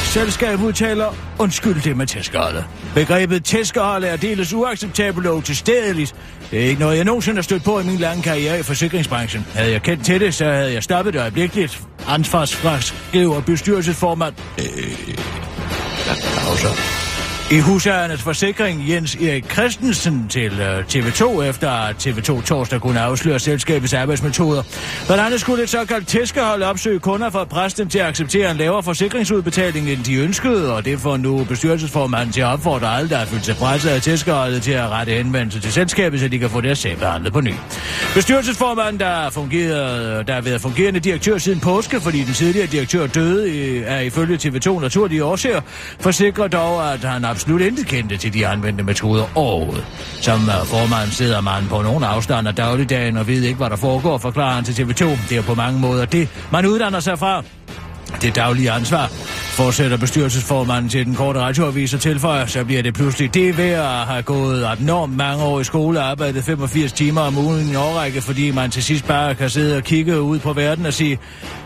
Selskabet udtaler, undskyld det med tæskeholdet. Begrebet tæskehold er deles uacceptabelt og utilstedeligt. Det er ikke noget, jeg nogensinde har stødt på i min lange karriere i forsikringsbranchen. Havde jeg kendt til det, så havde jeg stoppet det øjeblikkeligt. Ansvarsfraskriver bestyrelsesformand. Øh, pauser. I husejernes forsikring Jens Erik Christensen til øh, TV2, efter at TV2 torsdag kunne afsløre selskabets arbejdsmetoder. Blandt andet skulle et såkaldt tæskehold opsøge kunder for at presse dem til at acceptere en lavere forsikringsudbetaling, end de ønskede, og det får nu bestyrelsesformanden til at opfordre alle, der har følt sig presset af tæskeholdet til at rette henvendelse til selskabet, så de kan få deres sag behandlet på ny. Bestyrelsesformanden, der, har fungeret, der har været fungerende direktør siden påske, fordi den tidligere direktør døde, er ifølge TV2 naturlige årsager, forsikrer dog, at han absolut intet kendte til de anvendte metoder overhovedet. Som øh, formand sidder man på nogen afstand af dagligdagen og ved ikke, hvad der foregår, forklarer han til TV2. Det er på mange måder det, man uddanner sig fra. Det daglige ansvar fortsætter bestyrelsesformanden til den korte radioavis og tilføjer, så bliver det pludselig det ved at have gået enormt mange år i skole og arbejdet 85 timer om ugen i en årrække, fordi man til sidst bare kan sidde og kigge ud på verden og sige,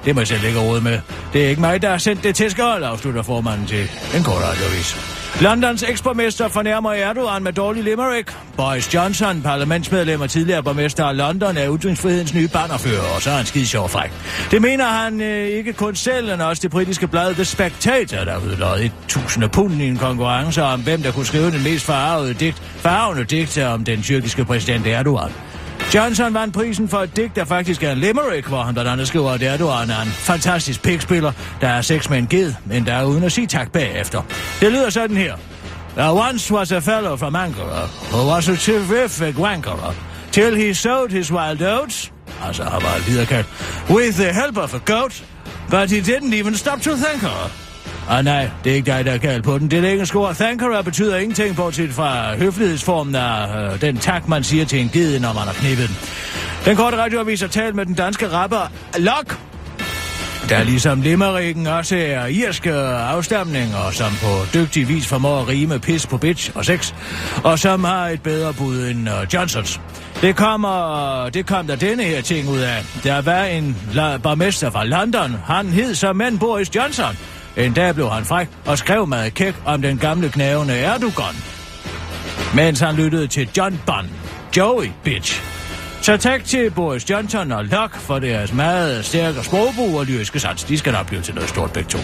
det må jeg selv ikke råd med. Det er ikke mig, der har sendt det til skål, afslutter formanden til den korte radioavis. Londons eksborgmester fornærmer Erdogan med dårlig limerick. Boris Johnson, parlamentsmedlem og tidligere borgmester af London, er ytringsfrihedens nye bannerfører, og så er han skide sjov fræk. Det mener han øh, ikke kun selv, men også det britiske blad The Spectator, der udløjet et tusinde pund i en konkurrence om, hvem der kunne skrive den mest farvede digt, farvende digt om den tyrkiske præsident Erdogan. Johnson vandt prisen for et digt, der faktisk er en limerick, hvor han blandt andet skriver, at Erdogan er en fantastisk pikspiller, der er sex med en ged, men der er uden at sige tak bagefter. Det lyder sådan her. There once was a fellow from Ankara, who was a terrific wankerer, till he sowed his wild oats, altså han var viderekaldt, with the help of a goat, but he didn't even stop to thank her. Ah nej, det er ikke dig, der er galt på den. Det engelske ord thankara betyder ingenting bortset fra høflighedsformen af øh, den tak, man siger til en gede, når man har knippet den. Den korte radioavis har talt med den danske rapper Lok, der ligesom Limericken også er irske afstamninger, som på dygtig vis formår at rime pis på bitch og sex, og som har et bedre bud end uh, Johnsons. Det kommer, det kom der denne her ting ud af. Der var en la- borgmester fra London. Han hed som mand Boris Johnson. En dag blev han fræk og skrev meget kæk om den gamle knævende Erdogan. Mens han lyttede til John Bunn. Joey, bitch. Så tak til Boris Johnson og Locke for deres meget stærke sprogbrug og lyriske sans. De skal nok blive til noget stort begge to.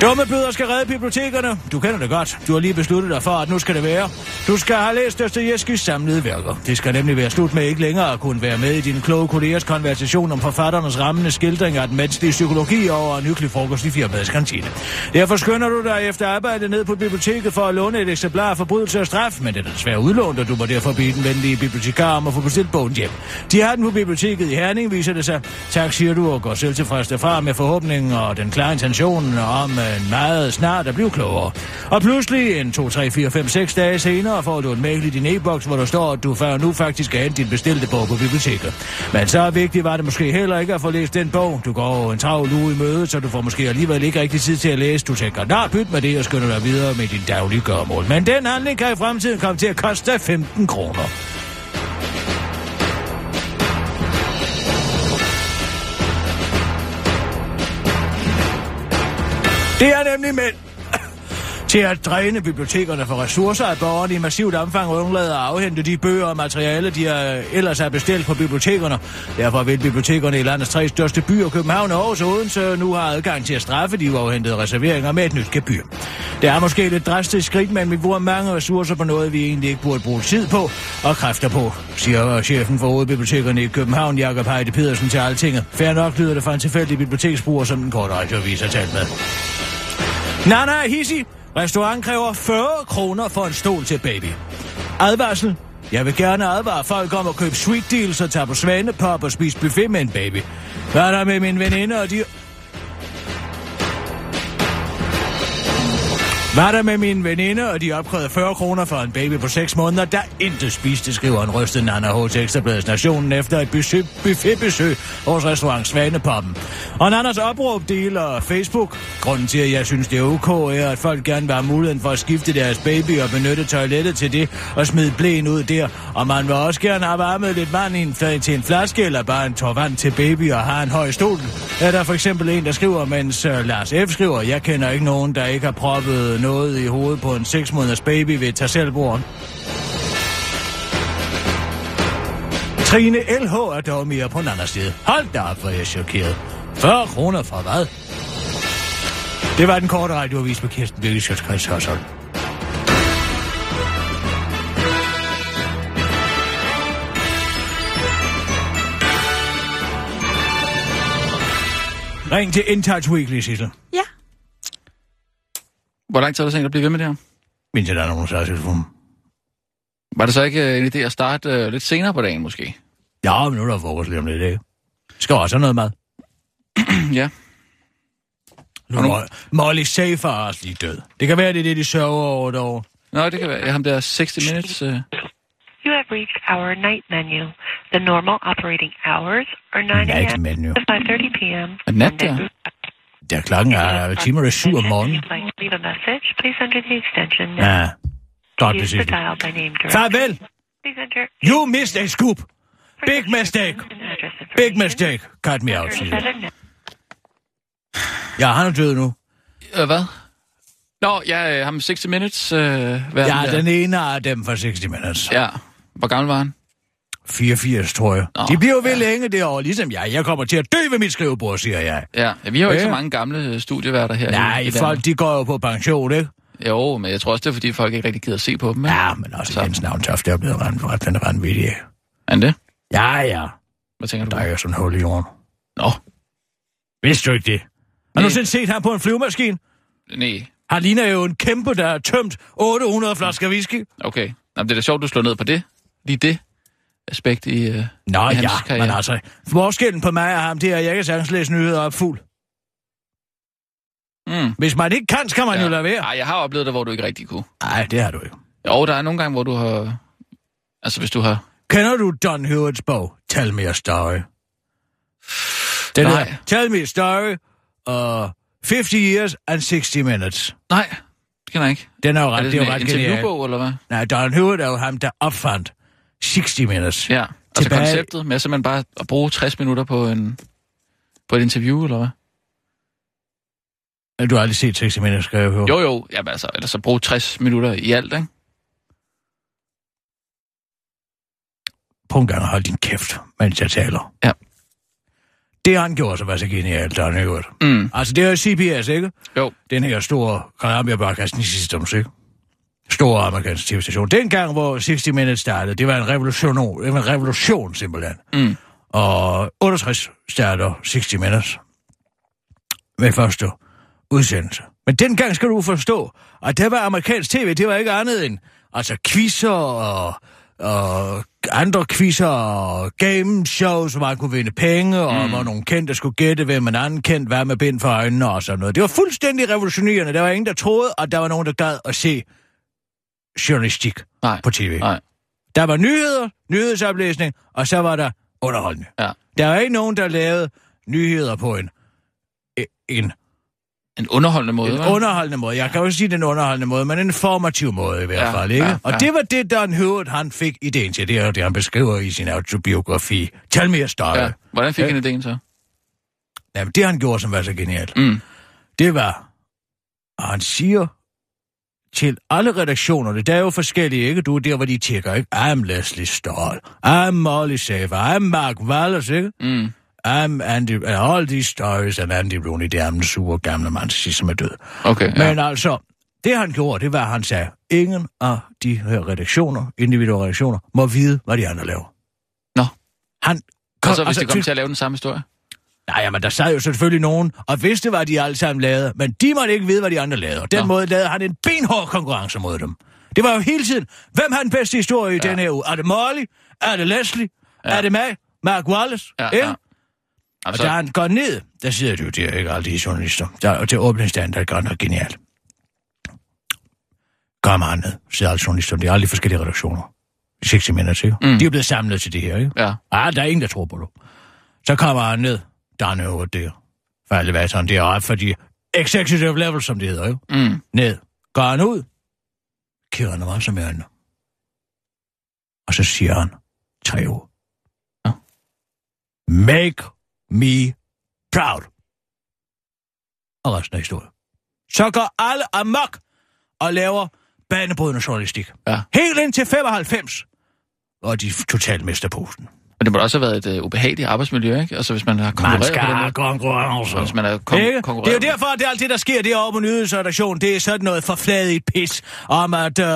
Dumme bøder skal redde bibliotekerne. Du kender det godt. Du har lige besluttet dig for, at nu skal det være. Du skal have læst Dostojevskis samlede værker. Det skal nemlig være slut med ikke længere at kunne være med i din kloge kollegers konversation om forfatternes rammende skildring af den menneskelige psykologi over en hyggelig frokost i firmaets kantine. Derfor skynder du dig efter arbejde ned på biblioteket for at låne et eksemplar af forbrydelse og straf, men det er desværre udlånt, og du må derfor bede den venlige bibliotekar om at få bestilt bogen hjem. De har den på biblioteket i Herning, viser det sig. Tak, siger du, og går selv tilfreds derfra med forhåbningen og den klare intention om men meget snart at blive klogere. Og pludselig, en 2, 3, 4, 5, 6 dage senere, får du en mail i din e-boks, hvor der står, at du før nu faktisk skal hente din bestilte bog på biblioteket. Men så vigtigt var det måske heller ikke at få læst den bog. Du går en travl uge i møde, så du får måske alligevel ikke rigtig tid til at læse. Du tænker, nå, byt med det og skynder dig videre med din daglige gørmål. Men den handling kan i fremtiden komme til at koste 15 kroner. Det er nemlig mænd til at dræne bibliotekerne for ressourcer, at borgerne i massivt omfang undlader at afhente de bøger og materiale, de er, ellers har bestilt på bibliotekerne. Derfor vil bibliotekerne i landets tre største byer, København og Aarhus og Odense, nu har adgang til at straffe de uafhentede reserveringer med et nyt gebyr. Det er måske lidt drastisk skridt, men vi bruger mange ressourcer på noget, vi egentlig ikke burde bruge tid på og kræfter på, siger chefen for hovedbibliotekerne i København, Jakob Heide Pedersen til Altinget. Færre nok lyder det fra en tilfældig biblioteksbruger, som den korte radioavis har talt med. Nana Hissi, restaurant kræver 40 kroner for en stol til baby. Advarsel. Jeg vil gerne advare folk om at købe sweet deals og tage på svanepop og spise buffet med en baby. Hvad er der med min veninde og de... Var der med min veninde, og de opkrævede 40 kroner for en baby på 6 måneder, der intet spiste, skriver en rystet Nana H. til Ekstrabladets Nationen efter et besøg, buffetbesøg hos restaurant Svanepoppen. Og Nannas opråb deler Facebook. Grunden til, at jeg synes, det er ok, er, at folk gerne vil have muligheden for at skifte deres baby og benytte toilettet til det og smide blæen ud der. Og man vil også gerne have varmet lidt vand i en, fl- til en flaske eller bare en tår vand til baby og har en høj stol. Er der for eksempel en, der skriver, mens øh, Lars F. skriver, jeg kender ikke nogen, der ikke har proppet noget i hovedet på en 6 måneders baby ved et. Trine LH er dog mere på den anden side. Hold da op, hvor jeg er chokeret. 40 kroner for hvad? Det var den korte radioavis med Kirsten Birgit Sjøtskreds Hørsholm. Ring til InTouch Weekly, Sissel. Ja. Hvor lang tid har du tænkt at blive ved med det her? Mindst der er nogen slags telefon. Var det så ikke øh, en idé at starte øh, lidt senere på dagen, måske? Ja, men nu er der frokost lige om lidt, ikke? Skal også have noget mad. ja. Nu er Molly Safer er også lige død. Det kan være, det er det, de sørger over derovre. Nå, det kan være. Ham der 60 Minutes... Uh... You have reached our night menu. The normal operating hours are 9 Night a.m. to 5.30 p.m. Nat der? Der klokken er timer er syv om morgenen. Ja, godt Use the besigtigt. dial by name directory. Farvel! You missed a scoop! Big mistake! Big mistake! Cut me out, siger. Ja, han er død nu. Øh, hvad? Nå, ja, øh, ham 60 Minutes... Øh, Ja, den ene af dem fra 60 Minutes. Ja. Hvor gammel var han? 84, tror jeg. Nå, De bliver jo ved længe det år, ligesom jeg. Jeg kommer til at dø ved mit skrivebord, siger jeg. Ja, ja vi har jo ikke Ja. så mange gamle øh, studieværter her. Nej, i, i folk de går jo på pension, ikke? Jo, men jeg tror også, det er, fordi folk ikke rigtig gider at se på dem. Ikke? Ja, men også Jens Navntoft, der er blevet ret, ret, ret vanvittig. Er han det? Ja, ja. Hvad tænker du? Der er jo sådan en hul i jorden. Nå. Vidste du ikke det? Har du sådan set ham på en flyvemaskine? Nej. Han ligner jo en kæmpe, der har tømt 800 flasker whisky. Okay. Nå, det er da sjovt, du slår ned på det. Lige det aspekt i, øh, Nå i hans ja, karriere. men altså, forskellen på mig og ham, det er, at jeg kan sagtens læse nyheder op fuld. Mm. Hvis man ikke kan, så kan man ja. jo lade være. Nej, jeg har oplevet det, hvor du ikke rigtig kunne. Nej, det har du ikke. Jo, der er nogle gange, hvor du har... Altså, hvis du har... Kender du Don Hewards bog, Tell Me a Story? Den Nej. her, Tell Me a Story, uh, 50 Years and 60 Minutes. Nej, det kender jeg ikke. Den er jo Er ret, det det er jo ret interviewbog, eller hvad? Nej, Don Heward er jo ham, der opfandt 60 Minutes. Ja, altså Tilbage- konceptet med simpelthen bare at bruge 60 minutter på, en, på et interview, eller hvad? Du har aldrig set 60 Minutes, skal jeg høre. Jo, jo, jamen altså, eller så bruge 60 minutter i alt, ikke? Prøv en gang at holde din kæft, mens jeg taler. Ja. Det han gjorde, så var så genialt, Don Heward. Mm. Altså, det er jo CBS, ikke? Jo. Den her store Columbia Broadcasting Systems, ikke? Store amerikanske tv-station. Dengang, hvor 60 Minutes startede, det var en revolution, det var en revolution simpelthen. Mm. Og 68 starter 60 Minutes med første udsendelse. Men dengang skal du forstå, at det var amerikansk tv, det var ikke andet end altså quizzer og, og andre quizzer og game shows, hvor man kunne vinde penge, og Mm. hvor nogle kendte skulle gætte, hvem en anden kendt var med bind for øjnene og sådan noget. Det var fuldstændig revolutionerende. Der var ingen, der troede, at der var nogen, der gad at se journalistik Nej. på tv. Nej. Der var nyheder, nyhedsoplæsning, og så var der underholdning. Ja. Der var ikke nogen, der lavede nyheder på en, en, En underholdende måde, en hva'? underholdende måde. Jeg kan jo sige den underholdende måde, men en informativ måde i hvert Ja, fald, ikke? ja, og ja. det var det, Don Heward, han fik idéen til. Det er det, han beskriver i sin autobiografi. Tell me a story. Ja. Hvordan fik Ja. han idéen så? Jamen, det han gjorde, som var så genialt, Mm. det var, at han siger til alle redaktionerne, der er jo forskellige, ikke? Du er der, hvor de tjekker, ikke? I'm Leslie Stahl, I'm Molly Safer, I'm Mark Wallace, ikke? Mm. I'm Andy, and all these stories and Andy Rooney, det er den sure gamle mand, som er død. Okay, ja. Men altså, det han gjorde, det var, at han sagde, ingen af de her redaktioner, individuelle redaktioner, må vide, hvad de andre laver. Nå. Han Og så hvis altså, de kommer til at lave den samme historie? Nej, men der sad jo selvfølgelig nogen, og vidste, hvad de alle sammen lavede, men de måtte ikke vide, hvad de andre lavede. Og den Nå. måde lavede han en benhård konkurrence mod dem. Det var jo hele tiden, hvem har den bedste historie i den her uge? Er det Molly? Er det Leslie? Ja. Er det mig? Mark Wallace? Ja, Ikke? ja. Og Altså, da han går ned, der sidder du der, ikke alle de journalister. Der, og til åbningsdagen, der er godt nok genialt. Kommer han ned, sidder alle journalister, det er alle de forskellige redaktioner. 60 Minutes, ikke? Mm. De er blevet samlet til det her, ikke? ja. Ah, der er ingen, der tror på det. Så kommer han ned, der er over der. For alle hvad sådan, det er ret for de executive level, som det hedder, ikke? Mm. Ned. Går han ud, kigger han også med øjnene. Og så siger han tre ord. Ja. Make me proud. Og resten er historie. Så går alle amok og laver banebrydende journalistik. Ja. Helt ind til 95, hvor de totalt mister posten. Men det må også have været et uh, ubehageligt arbejdsmiljø, ikke? Altså hvis man har Man konkurreret på den skal have konkurrence. Hvis man er kon- Ikke? konkurreret. Det er jo derfor, at det alt det, der sker derovre på nyhedsredaktionen. Det er sådan noget forfladigt pis om, at øh,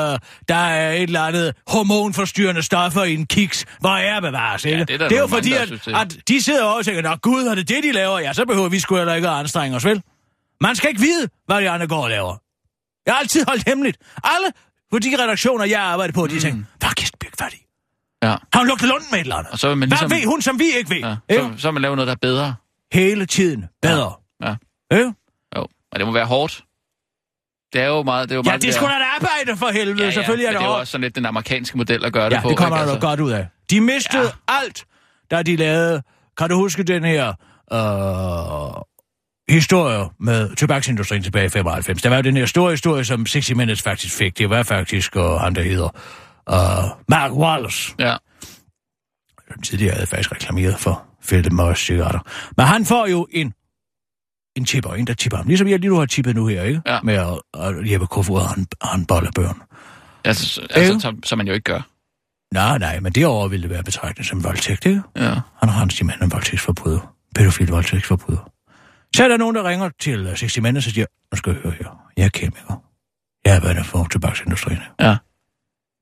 der er et eller andet hormonforstyrrende stoffer i en kiks. Hvor er bevares, ikke? Ja, det er det er jo fordi, at, det. at de sidder over og tænker, Nå gud, er det det, de laver? Ja, så behøver vi sgu heller ikke at anstrenge os, vel? Man skal ikke vide, hvad de andre går og laver. Jeg har altid holdt hemmeligt. Alle på de redaktioner, jeg arbejder på, de Mm. tænker, er Kirsten Birk færdig? Ja. Har hun lugtet lunden med et eller andet? Og så man Hvad ligesom... ved hun, som vi ikke ved? Ja, Ikke? så, så man lave noget, der er bedre. Hele tiden bedre. Ja. Ikke? Jo. Og det må være hårdt. Det er jo meget... Det er jo Ja, meget det er sgu da et arbejde for helvede. Ja, ja, Selvfølgelig er det det er jo også sådan lidt den amerikanske model at gøre det Ja, på. det kommer der Altså, godt ud af. De mistede ja. alt, da de lavede... Kan du huske den her øh, historie med tobaksindustrien tilbage i 95? Der var jo den her store historie, som 60 Minutes faktisk fik. Det var faktisk uh, ham, der hedder uh, Mark Wallace. Ja. Tidligere havde faktisk reklameret for Philip Morris cigaretter. Men han får jo en en tipper, en der tipper ham. Ligesom jeg lige nu har tippet nu her, ikke? Ja. Med at, at Jeppe Kofod har en, har en bollebørn. Altså, altså som, som man jo ikke gør. Nej, nej, men derovre ville det være betragtet som voldtægt, ikke? Ja. Han har en simpelthen en voldtægtsforbryder. Pædofil voldtægtsforbryder. Så er der nogen, der ringer til uh, 60 Minutes og siger, nu skal jeg høre her, jeg er kemiker. Jeg været for tobaksindustrien. Ja.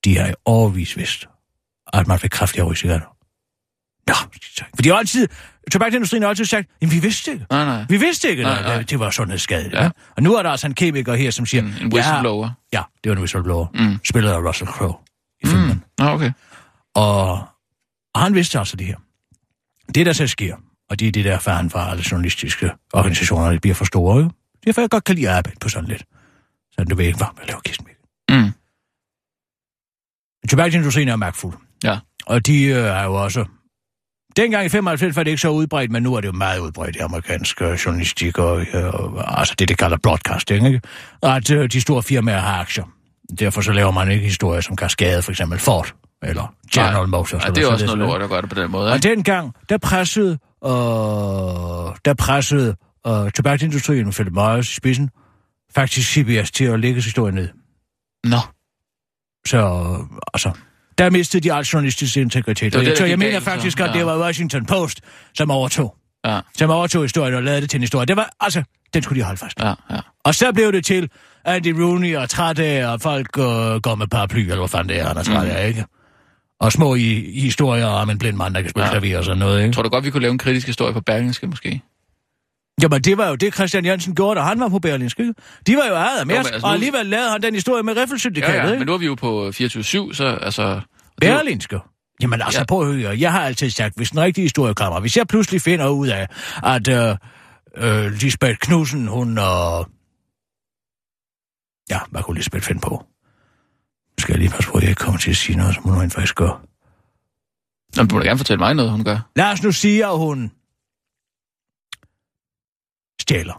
De har i overvis vidst, at man fik kraftig af cigaretter. Nå, for de har altid, tobaksindustrien har altid sagt, jamen vi vidste ikke. Nej, nej. Vi vidste ikke, Nej, nej. det var sundhedsskadeligt. Ja. Ja. Og nu er der altså en kemiker her, som siger... En whistleblower. Ja, det var en whistleblower. Mm. Spillet af Russell Crowe i filmen. Mm. Nå, okay. Og, og han vidste altså det her. Det, der så sker, og det er det der faren fra alle journalistiske organisationer, der bliver for store, jo. Derfor jeg godt kan lide at arbejde på sådan lidt. Så du ved ikke, hvad jeg laver kismik. Mm. Tobaksindustrien er magtfuld. Ja. Og de øh, er jo også... Dengang i 95 var det ikke så udbredt, men nu er det jo meget udbredt i amerikansk øh, journalistik, og, øh, og, altså det, det kalder broadcasting, ikke? At øh, de store firmaer har aktier. Derfor så laver man ikke historier, som kan skade for eksempel Ford eller General Nej. Motors. Ja, det er så også noget lort at gøre det på den måde. Og Ikke? dengang, der pressede, øh, der pressede øh, tobaksindustrien Philip Morris i spidsen, faktisk CBS til at lægge historien ned. Nå. Så, altså, der mistede de al journalistisk integritet. Det det, der så jeg mener galt, faktisk, at det Ja. var Washington Post, som overtog. Ja. Som overtog historien og lavede det til en historie. Det var, altså, den skulle de holde fast. Ja, ja. Og så blev det til Andy Rooney og træt af, og folk øh, går med paraply, eller hvad fanden det er, han er træt Mm. ikke? Og små i, historier om en blind mand, der kan spille Ja. klaver og sådan noget, ikke? Tror du godt, vi kunne lave en kritisk historie på Berlingske, måske? Jamen, det var jo det, Christian Jensen gjorde, da han var på Berlinske. De var jo ejet af men altså, og nu- alligevel lavede han den historie med Riffelsyndikatet, Ja, ja, ikke? men nu er vi jo på 24-7, så altså... er Berlinske. Jamen altså, Ja. prøv at høre. Jeg har altid sagt, hvis den rigtige historie kommer, hvis jeg pludselig finder ud af, at øh, øh, Lisbeth Knudsen, hun... Øh, ja, hvad kunne Lisbeth finde på? Nu skal jeg lige passe på, at jeg ikke kommer til at sige noget, som hun rent faktisk gør. Nå, men du må da gerne fortælle mig noget, hun gør. Lad os nu sige, at hun stjæler.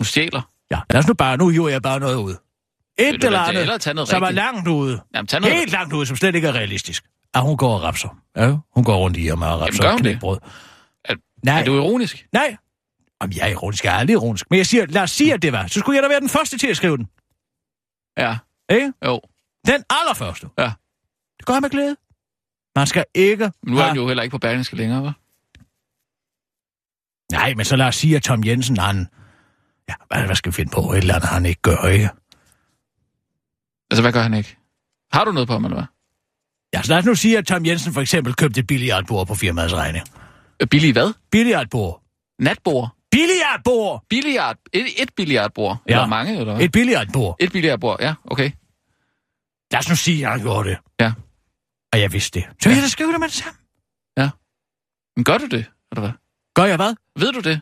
Hun stjæler. Ja, lad os nu bare, nu hiver jeg bare noget ud. Et eller andet, eller tage noget som er rigtigt? langt ude. Jamen, tag noget... Helt langt ude, som slet ikke er realistisk. At hun går og rapser. Ja, hun går rundt i og med og rapser gør og hun det? Er, Nej. er du ironisk? Nej. Jamen, jeg er ironisk. Jeg er aldrig ironisk. Men jeg siger, lad os sige, at det var. Så skulle jeg da være den første til at skrive den. Ja. Ikke? Jo. Den allerførste. Ja. Det gør jeg med glæde. Man skal ikke Men nu er han jo heller ikke på Berlingske længere, hva'? Nej, men så lad os sige, at Tom Jensen, han... Ja, hvad, hvad skal vi finde på? Et eller andet, han ikke gør, ikke? Altså, hvad gør han ikke? Har du noget på ham, eller hvad? Ja, så lad os nu sige, at Tom Jensen for eksempel købte et billiardbord på firmaets regning. Øh, Billig hvad? Billiardbord. Natbord? Billiardbord! Billiard? Et, et billiardbord? Ja. Eller mange, eller hvad? Et billiardbord. Et billiardbord, ja, okay. Lad os nu sige, at han gjorde det. Ja. Og jeg vidste det. Så vil jeg da skrive det med det samme. Men gør du det, eller hvad? Gør jeg hvad? Ved du det?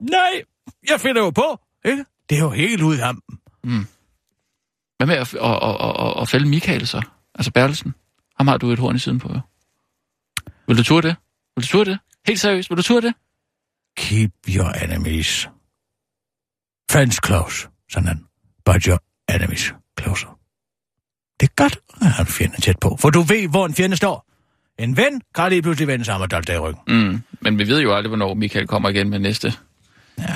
Nej, jeg finder jo på, ikke? Det er jo helt ud af ham. Mm. Hvad med at, at, at, at, at fælde Michael så? Altså Bertelsen? Ham har du et horn i siden på, jo. Vil du turde det? Vil du turde det? Helt seriøst, vil du turde det? Keep your enemies. Friends close, sådan han. But your enemies closer. Det er godt at have en fjende tæt på, for du ved, hvor en fjende står. En ven kan lige pludselig vende sig om og dolke dig i ryggen. Mm. Men vi ved jo aldrig, hvornår Michael kommer igen med næste,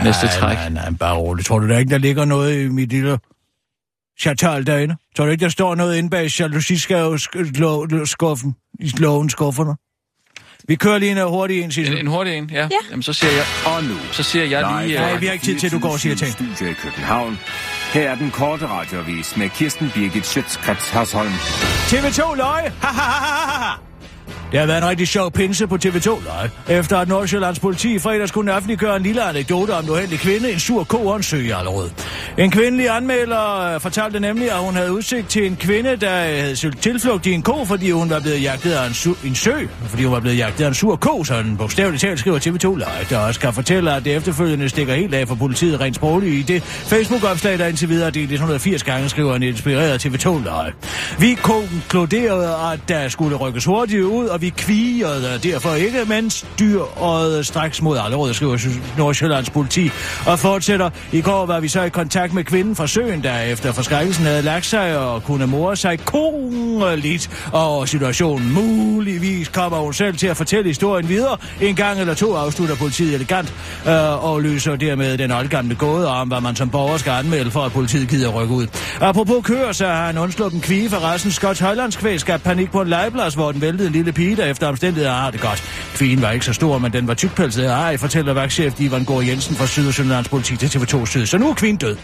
næste træk. Nej, nej, bare roligt. Tror du da ikke, der ligger noget i mit lille chatal derinde? Tror du ikke, der står noget inde bag jalousiskuffen i lågen skufferne? Vi kører lige en hurtig en, sidste. En, en hurtig en, ja. Ja. Jamen, så siger jeg, Og nu, så siger jeg lige... live øh, Nej, vi har ikke tid til, at du går og siger ting. Studio i København. Her er den korte radiovis med Kirsten Birgit Schøtzgrads Hasholm. TV2 løje! Ha, ha, ha, ha, ha. Det har været en rigtig sjov pinse på TV2 Live. Efter at Nordsjællands politi i fredags kunne offentliggøre en lille anekdote om en uheldig kvinde, en sur ko og en sø. En kvindelig anmelder øh, fortalte nemlig, at hun havde udsigt til en kvinde, der øh, havde søgt tilflugt i en ko, fordi hun var blevet jagtet af en, su- en sø, fordi hun var blevet jagtet af en sur ko, så en bogstaveligt talt skriver TV2 Live, der også kan fortælle, at det efterfølgende stikker helt af for politiet rent sprogligt i det Facebook-opslag, der indtil videre delt 180 gange, skriver en inspireret TV2 Live. Vi konkluderede, at der skulle rykkes hurtigt ud, og vi kvigerede øh, derfor ikke, men styrede straks mod Allerød, skriver Nordsjællands politi, og fortsætter. I går var vi så i kontakt med kvinden fra søen, der efter forskrækkelsen havde lagt sig og kunne more sig kongeligt over situationen. Muligvis kommer hun selv til at fortælle historien videre. En gang eller to afslutter politiet elegant øh, og løser dermed den oldgamle gåde om, hvad man som borger skal anmelde for, at politiet gider rykke ud. Apropos køer, så har han undsluppet kvige for resten. Scotts Højlandskvæg skabt panik på en legeplads, hvor den væltede en lille pige, der efter omstændigheder har det godt. Kvinden var ikke så stor, men den var tykpelset. Ah, Ej, fortæller vagtchef Ivan Gård Jensen fra Syd- og Sønderlands politi til TV2 Syd. Så nu er kvinden død.